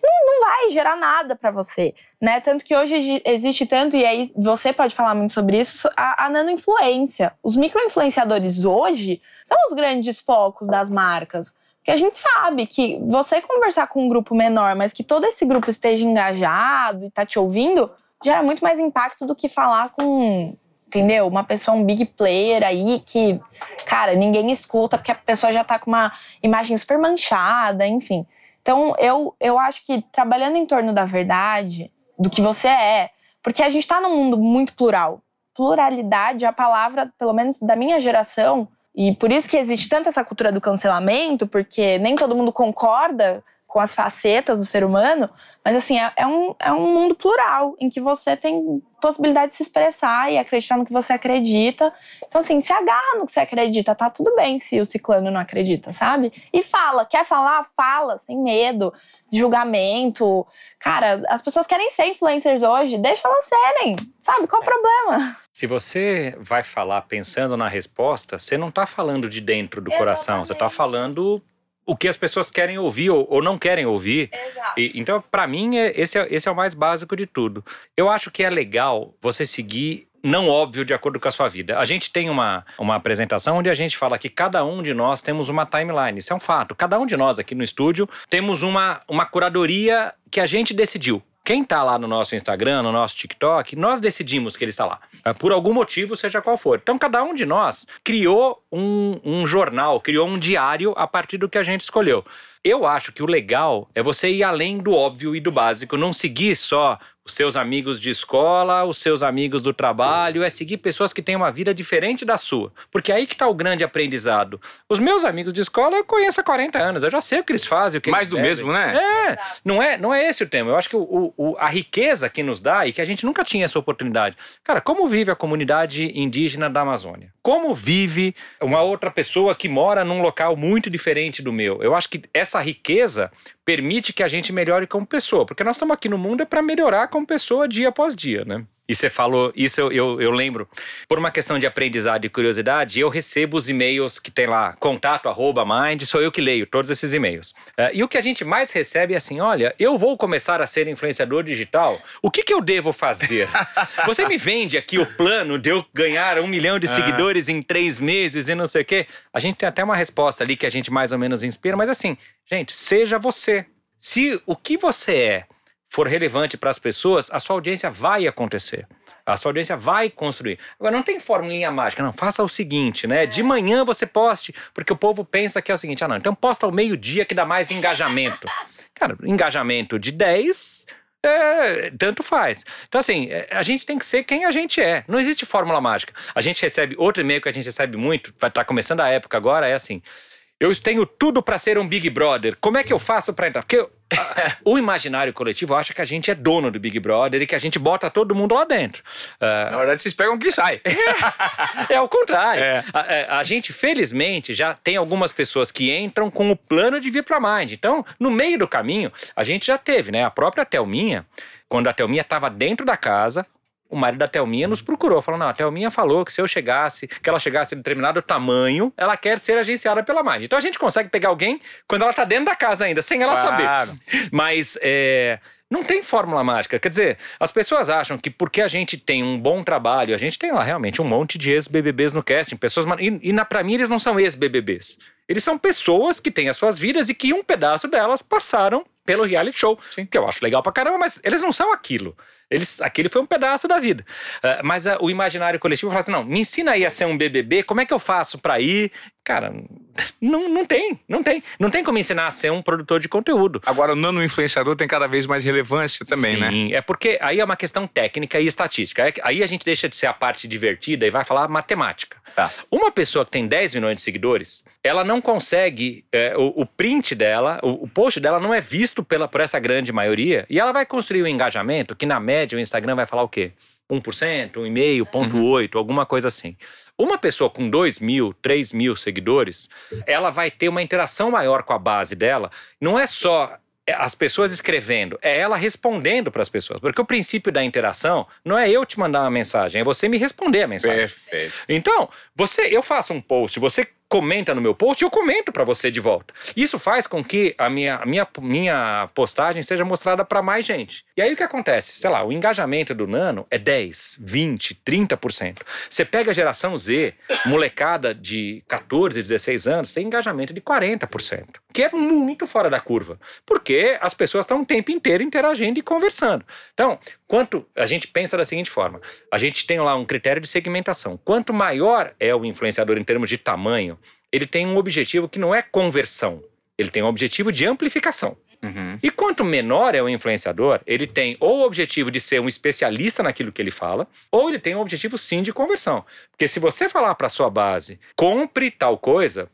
não, não vai gerar nada para você, né? Tanto que hoje existe tanto, e aí você pode falar muito sobre isso, a, a nano-influência. Os micro-influenciadores hoje são os grandes focos das marcas. Porque a gente sabe que você conversar com um grupo menor, mas que todo esse grupo esteja engajado e tá te ouvindo, gera muito mais impacto do que falar com entendeu? Uma pessoa, um big player aí que, cara, ninguém escuta porque a pessoa já tá com uma imagem super manchada, enfim. Então, eu, eu acho que trabalhando em torno da verdade, do que você é, porque a gente tá num mundo muito plural. Pluralidade é a palavra, pelo menos da minha geração, e por isso que existe tanto essa cultura do cancelamento, porque nem todo mundo concorda com as facetas do ser humano, mas assim, é, é, um, é um mundo plural, em que você tem possibilidade de se expressar e acreditar no que você acredita. Então, assim, se agarra no que você acredita, tá tudo bem se o ciclano não acredita, sabe? E fala, quer falar? Fala, sem medo, de julgamento. Cara, as pessoas querem ser influencers hoje, deixa elas serem, sabe? Qual o é. problema? Se você vai falar pensando na resposta, você não tá falando de dentro do Exatamente. coração, você tá falando o que as pessoas querem ouvir ou, ou não querem ouvir. Exato. E, então, para mim, é, esse, é, esse é o mais básico de tudo. Eu acho que é legal você seguir não óbvio de acordo com a sua vida. A gente tem uma, uma apresentação onde a gente fala que cada um de nós temos uma timeline. Isso é um fato. Cada um de nós aqui no estúdio temos uma, uma curadoria que a gente decidiu. Quem está lá no nosso Instagram, no nosso TikTok, nós decidimos que ele está lá. É, por algum motivo, seja qual for. Então, cada um de nós criou um, um jornal, criou um diário a partir do que a gente escolheu. Eu acho que o legal é você ir além do óbvio e do básico, não seguir só os seus amigos de escola, os seus amigos do trabalho, é seguir pessoas que têm uma vida diferente da sua. Porque aí que está o grande aprendizado. Os meus amigos de escola eu conheço há 40 anos, eu já sei o que eles fazem. O que Mais do devem. mesmo, né? É, não é, não é esse o tema. Eu acho que o, o, a riqueza que nos dá e que a gente nunca tinha essa oportunidade. Cara, como vive a comunidade indígena da Amazônia? Como vive uma outra pessoa que mora num local muito diferente do meu? Eu acho que essa riqueza permite que a gente melhore como pessoa, porque nós estamos aqui no mundo é para melhorar como pessoa dia após dia, né? E você falou, isso eu, eu, eu, lembro, por uma questão de aprendizado e curiosidade, eu recebo os e-mails que tem lá, contato arroba mind, sou eu que leio todos esses e-mails. Uh, e o que a gente mais recebe é assim: olha, eu vou começar a ser influenciador digital, o que, que eu devo fazer? Você me vende aqui o plano de eu ganhar um milhão de ah. seguidores em três meses e não sei o quê? A gente tem até uma resposta ali que a gente mais ou menos inspira, mas assim, gente, seja você. Se o que você é for relevante para as pessoas, a sua audiência vai acontecer. A sua audiência vai construir. Agora, não tem formulinha mágica, não. Faça o seguinte, né? De manhã você poste, porque o povo pensa que é o seguinte: ah, não, então posta ao meio-dia que dá mais engajamento. Cara, engajamento de 10, é, tanto faz. Então, assim, é, a gente tem que ser quem a gente é. Não existe fórmula mágica. A gente recebe, outro e-mail que a gente recebe muito, vai estar tá começando a época agora, é assim: eu tenho tudo para ser um Big Brother. Como é que eu faço para entrar? Porque o imaginário coletivo acha que a gente é dono do Big Brother e que a gente bota todo mundo lá dentro. Uh, Na verdade, vocês pegam quem sai. É, é o contrário. É. A, a, é, a, gente, felizmente, já tem algumas pessoas que entram com o plano de vir para Mind. Então, no meio do caminho, a gente já teve, né? A própria Thelminha, quando a Thelminha estava dentro da casa, o marido da Thelminha nos procurou, falou: não, a Thelminha falou que se eu chegasse, que ela chegasse a determinado tamanho, ela quer ser agenciada pela Mind. Então a gente consegue pegar alguém quando ela tá dentro da casa ainda, sem ela claro. saber. Mas é, não tem fórmula mágica. Quer dizer, as pessoas acham que porque a gente tem um bom trabalho, a gente tem lá realmente um monte de ex-BBBs no casting, pessoas. E, e na, pra mim eles não são ex-BBBs. Eles são pessoas que têm as suas vidas e que um pedaço delas passaram pelo reality show, Sim. que eu acho legal pra caramba, mas eles não são aquilo. Eles, aquele foi um pedaço da vida. Uh, mas uh, o imaginário coletivo fala assim: não, me ensina aí a ser um BBB, como é que eu faço para ir? Cara, não, não tem, não tem. Não tem como ensinar a ser um produtor de conteúdo. Agora, o nano influenciador tem cada vez mais relevância também, Sim, né? Sim, é porque aí é uma questão técnica e estatística. Aí a gente deixa de ser a parte divertida e vai falar matemática. Tá. Uma pessoa que tem 10 milhões de seguidores, ela não consegue, é, o, o, print dela, o, o, post dela não é visto pela, por essa grande maioria, e ela vai construir um engajamento que, na média, o Instagram vai falar o quê? 1%, 1,5%, 0,8%, uhum. alguma coisa assim. Uma pessoa com 2 mil, 3 mil seguidores, ela vai ter uma interação maior com a base dela. Não é só é, as pessoas escrevendo, é ela respondendo para as pessoas. Porque o princípio da interação não é eu te mandar uma mensagem, é você me responder a mensagem. Perfeito. Então, você, eu faço um post, você comenta no meu post, eu comento para você de volta. Isso faz com que a minha, a minha, minha postagem seja mostrada para mais gente. E aí o que acontece? Sei lá, o engajamento do Nano é 10, 20, 30%. Você pega a geração Z, molecada de 14, 16 anos, tem engajamento de 40%, que é muito fora da curva, porque as pessoas estão o tempo inteiro interagindo e conversando. Então, quanto a gente pensa da seguinte forma: a gente tem lá um critério de segmentação. Quanto maior é o influenciador em termos de tamanho, ele tem um objetivo que não é conversão, ele tem um objetivo de amplificação. Uhum. E quanto menor é o influenciador, ele tem ou o objetivo de ser um especialista naquilo que ele fala, ou ele tem o objetivo sim de conversão. Porque se você falar para sua base, compre tal coisa,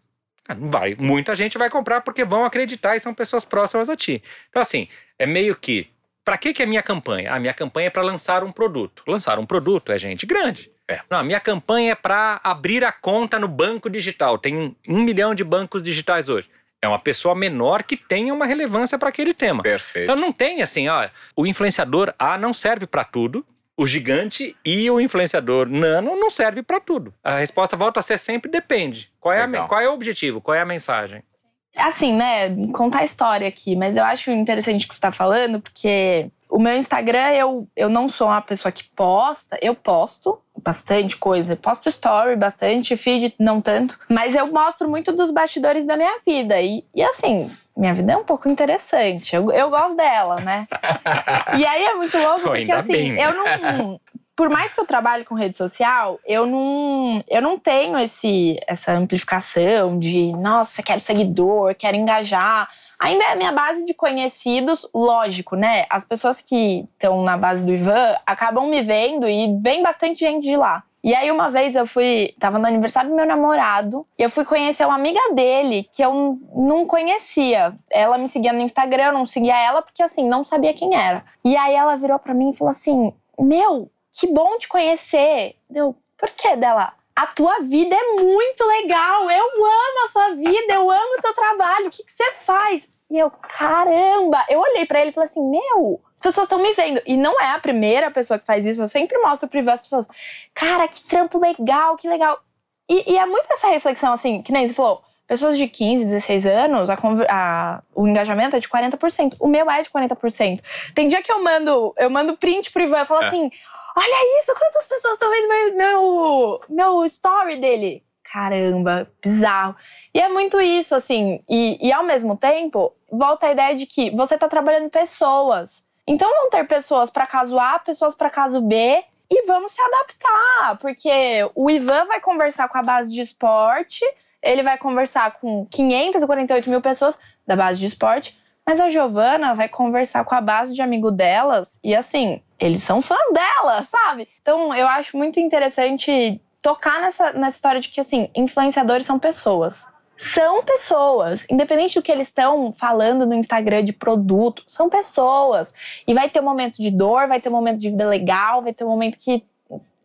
Vai, muita gente vai comprar porque vão acreditar e são pessoas próximas a ti. Então, assim, é meio que. Para que, que é minha campanha? A minha campanha é para lançar um produto. Lançar um produto é gente grande. É. Não, a minha campanha é para abrir a conta no banco digital. Tem um milhão de bancos digitais hoje. É uma pessoa menor que tenha uma relevância para aquele tema. Perfeito. Então não tem assim, ó, o influenciador A não serve para tudo, o gigante e o influenciador nano não serve para tudo. A resposta volta a ser sempre depende. Qual é, a, qual é o objetivo? Qual é a mensagem? Assim, né? Contar a história aqui, mas eu acho interessante o que você está falando, porque o meu Instagram, eu, eu não sou uma pessoa que posta, eu posto bastante coisa. Eu posto story bastante, feed não tanto. Mas eu mostro muito dos bastidores da minha vida. E, e assim, minha vida é um pouco interessante. Eu, eu gosto dela, né? e aí é muito louco, porque assim, bem. eu não. Por mais que eu trabalhe com rede social, eu não, eu não tenho esse, essa amplificação de, nossa, quero seguidor, quero engajar. Ainda é a minha base de conhecidos, lógico, né? As pessoas que estão na base do Ivan acabam me vendo e vem bastante gente de lá. E aí, uma vez eu fui. Tava no aniversário do meu namorado. E eu fui conhecer uma amiga dele que eu não conhecia. Ela me seguia no Instagram, eu não seguia ela, porque assim, não sabia quem era. E aí ela virou para mim e falou assim: Meu, que bom te conhecer. Deu, por que dela? A tua vida é muito legal. Eu amo a sua vida, eu amo o teu trabalho. O que, que você faz? E eu, caramba! Eu olhei para ele e falei assim: Meu, pessoas estão me vendo. E não é a primeira pessoa que faz isso. Eu sempre mostro pro as pessoas. Cara, que trampo legal, que legal. E, e, é muito essa reflexão, assim, que nem você falou. Pessoas de 15, 16 anos, a, a, o engajamento é de 40%. O meu é de 40%. Tem dia que eu mando, eu mando print pro Ivan e falo é. assim: olha isso, quantas pessoas estão vendo meu, meu, meu story dele. Caramba, bizarro. E é muito isso, assim. E, e ao mesmo tempo, volta a ideia de que você está trabalhando pessoas. Então vão ter pessoas para caso A, pessoas para caso B e vamos se adaptar, porque o Ivan vai conversar com a base de esporte, ele vai conversar com 548 mil pessoas da base de esporte, mas a Giovana vai conversar com a base de amigo delas e assim, eles são fãs dela, sabe? Então eu acho muito interessante tocar nessa, nessa história de que assim, influenciadores são pessoas são pessoas, independente do que eles estão falando no Instagram de produto, são pessoas. E vai ter um momento de dor, vai ter um momento de vida legal, vai ter um momento que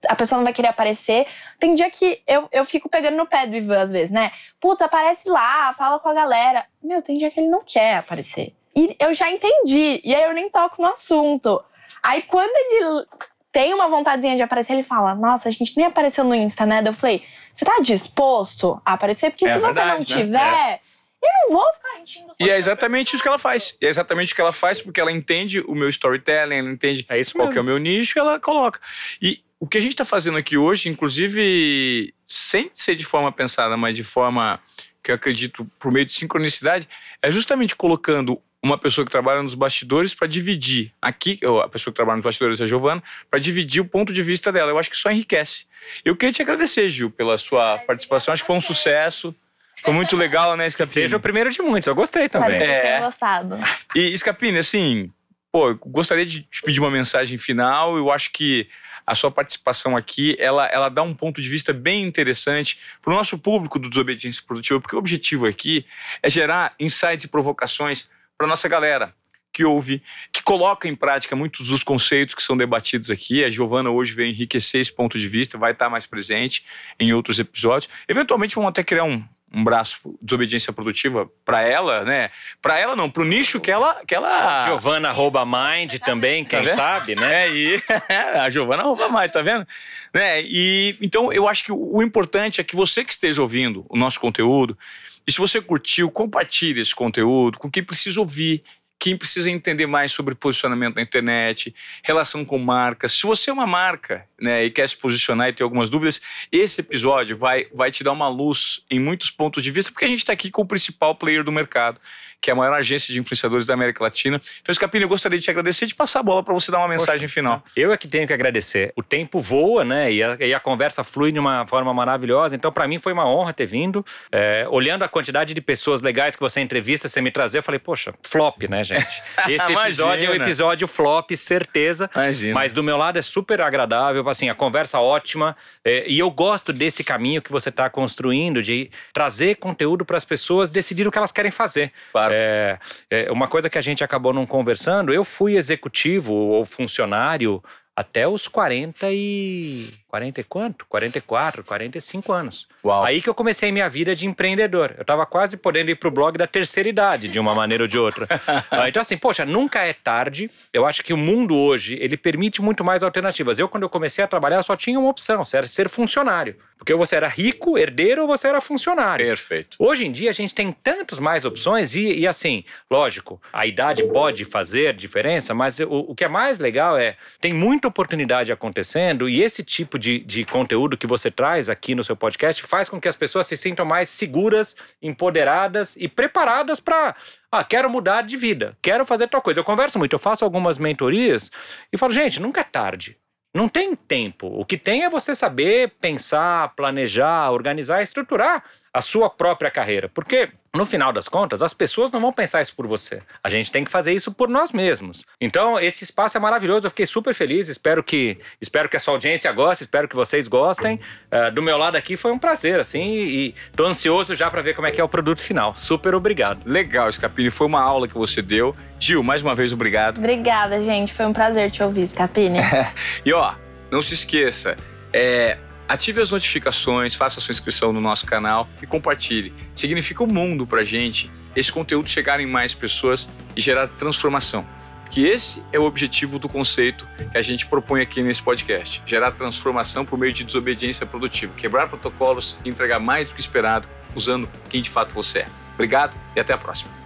a pessoa não vai querer aparecer. Tem dia que eu, eu fico pegando no pé do Ivan às vezes, né? Putz, aparece lá, fala com a galera. Meu, tem dia que ele não quer aparecer. E eu já entendi, e aí eu nem toco no assunto. Aí quando ele tem uma vontadezinha de aparecer, ele fala: Nossa, a gente nem apareceu no Insta, né? Daí eu falei: Você tá disposto a aparecer? Porque é se verdade, você não né? tiver. É. Eu não vou ficar enchendo E é exatamente isso que ela faz. E é exatamente o que ela faz, porque ela entende o meu storytelling, ela entende é isso qual mesmo. é o meu nicho e ela coloca. E o que a gente está fazendo aqui hoje, inclusive, sem ser de forma pensada, mas de forma que eu acredito por meio de sincronicidade, é justamente colocando uma pessoa que trabalha nos bastidores para dividir. Aqui, a pessoa que trabalha nos bastidores é a Giovana, para dividir o ponto de vista dela. Eu acho que isso enriquece. Eu queria te agradecer, Gil, pela sua participação. Acho que foi um sucesso. Foi muito legal, né, Scapini? Seja o primeiro de muitos, eu gostei também. É. gostado. E, Scapini, assim, pô, eu gostaria de te pedir uma mensagem final. Eu acho que a sua participação aqui, ela, ela dá um ponto de vista bem interessante para o nosso público do Desobediência Produtiva, porque o objetivo aqui é gerar insights e provocações para nossa galera que ouve, que coloca em prática muitos dos conceitos que são debatidos aqui. A Giovana hoje veio enriquecer esse ponto de vista, vai estar mais presente em outros episódios. Eventualmente vamos até criar um, um braço de desobediência produtiva para ela, né? Para ela não, para o nicho que ela que ela Giovana rouba mind também, quem tá sabe, né? É, e a Giovana rouba mind, tá vendo? Né? E então eu acho que o, o importante é que você que esteja ouvindo o nosso conteúdo, e se você curtiu, compartilhe esse conteúdo com quem precisa ouvir, quem precisa entender mais sobre posicionamento na internet, relação com marcas. Se você é uma marca né, e quer se posicionar e ter algumas dúvidas, esse episódio vai, vai te dar uma luz em muitos pontos de vista, porque a gente está aqui com o principal player do mercado que é a maior agência de influenciadores da América Latina. Então, Scapini, eu gostaria de te agradecer e de passar a bola para você dar uma mensagem Poxa, final. Eu é que tenho que agradecer. O tempo voa, né? E a, e a conversa flui de uma forma maravilhosa. Então, para mim, foi uma honra ter vindo. É, olhando a quantidade de pessoas legais que você entrevista, você me trazer, eu falei, poxa, flop, né? gente. Esse episódio é o episódio flop, certeza. Imagina. Mas do meu lado é super agradável, assim, a conversa ótima. É, e eu gosto desse caminho que você está construindo de trazer conteúdo para as pessoas decidir o que elas querem fazer. Claro. É, é, uma coisa que a gente acabou não conversando, eu fui executivo ou funcionário até os 40 e 40 e quanto? 44, 45 anos. Uau. Aí que eu comecei minha vida de empreendedor. Eu estava quase podendo ir pro blog da terceira idade, de uma maneira ou de outra. Ah, então, assim, poxa, nunca é tarde. Eu acho que o mundo hoje, ele permite muito mais alternativas. Eu, quando eu comecei a trabalhar, só tinha uma opção, era ser funcionário. Porque você era rico, herdeiro, ou você era funcionário. Perfeito. Hoje em dia, a gente tem tantas mais opções e, e assim, lógico, a idade pode fazer diferença, mas o, o que é mais legal é, tem muita oportunidade acontecendo e esse tipo de, de conteúdo que você traz aqui no seu podcast faz com que as pessoas se sintam mais seguras, empoderadas e preparadas para. Ah, quero mudar de vida, quero fazer tal coisa. Eu converso muito, eu faço algumas mentorias e falo, gente, nunca é tarde. Não tem tempo. O que tem é você saber pensar, planejar, organizar, estruturar a sua própria carreira. Porque, no final das contas, as pessoas não vão pensar isso por você. A gente tem que fazer isso por nós mesmos. Então, esse espaço é maravilhoso. Eu fiquei super feliz. Espero que, espero que a sua audiência goste, espero que vocês gostem. Uh, do meu lado aqui foi um prazer, assim, e tô ansioso já para ver como é que é o produto final. Super obrigado. Legal, Scapini. Foi uma aula que você deu. Gil, mais uma vez, obrigado. Obrigada, gente. Foi um prazer te ouvir, Scapini. e ó, não se esqueça, é, Ative as notificações, faça sua inscrição no nosso canal e compartilhe. Significa o um mundo pra gente esse conteúdo chegar em mais pessoas e gerar transformação. Que esse é o objetivo do conceito que a gente propõe aqui nesse podcast: gerar transformação por meio de desobediência produtiva, quebrar protocolos e entregar mais do que esperado usando quem de fato você é. Obrigado e até a próxima.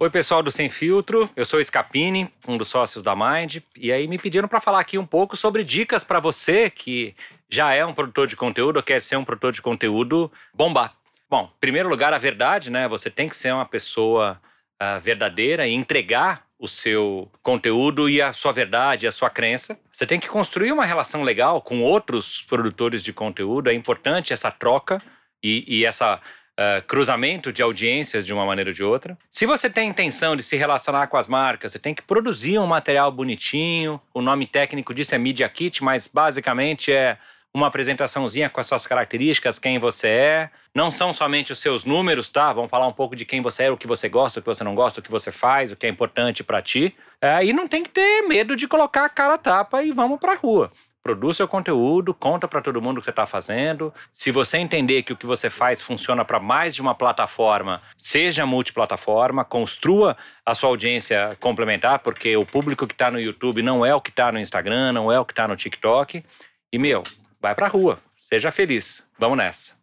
Oi, pessoal do Sem Filtro. Eu sou Scapini, um dos sócios da Mind, e aí me pediram para falar aqui um pouco sobre dicas para você que já é um produtor de conteúdo ou quer ser um produtor de conteúdo bombar. Bom, em primeiro lugar, a verdade, né? Você tem que ser uma pessoa uh, verdadeira e entregar o seu conteúdo e a sua verdade, a sua crença. Você tem que construir uma relação legal com outros produtores de conteúdo. É importante essa troca e, e essa uh, cruzamento de audiências de uma maneira ou de outra. Se você tem intenção de se relacionar com as marcas, você tem que produzir um material bonitinho. O nome técnico disso é Media Kit, mas basicamente é uma apresentaçãozinha com as suas características, quem você é. Não são somente os seus números, tá? Vamos falar um pouco de quem você é, o que você gosta, o que você não gosta, o que você faz, o que é importante para ti. É, e não tem que ter medo de colocar a cara a tapa e vamos pra rua produz seu conteúdo, conta para todo mundo o que você está fazendo. Se você entender que o que você faz funciona para mais de uma plataforma, seja multiplataforma, construa a sua audiência complementar, porque o público que está no YouTube não é o que está no Instagram, não é o que está no TikTok. E, meu, vai para a rua, seja feliz. Vamos nessa.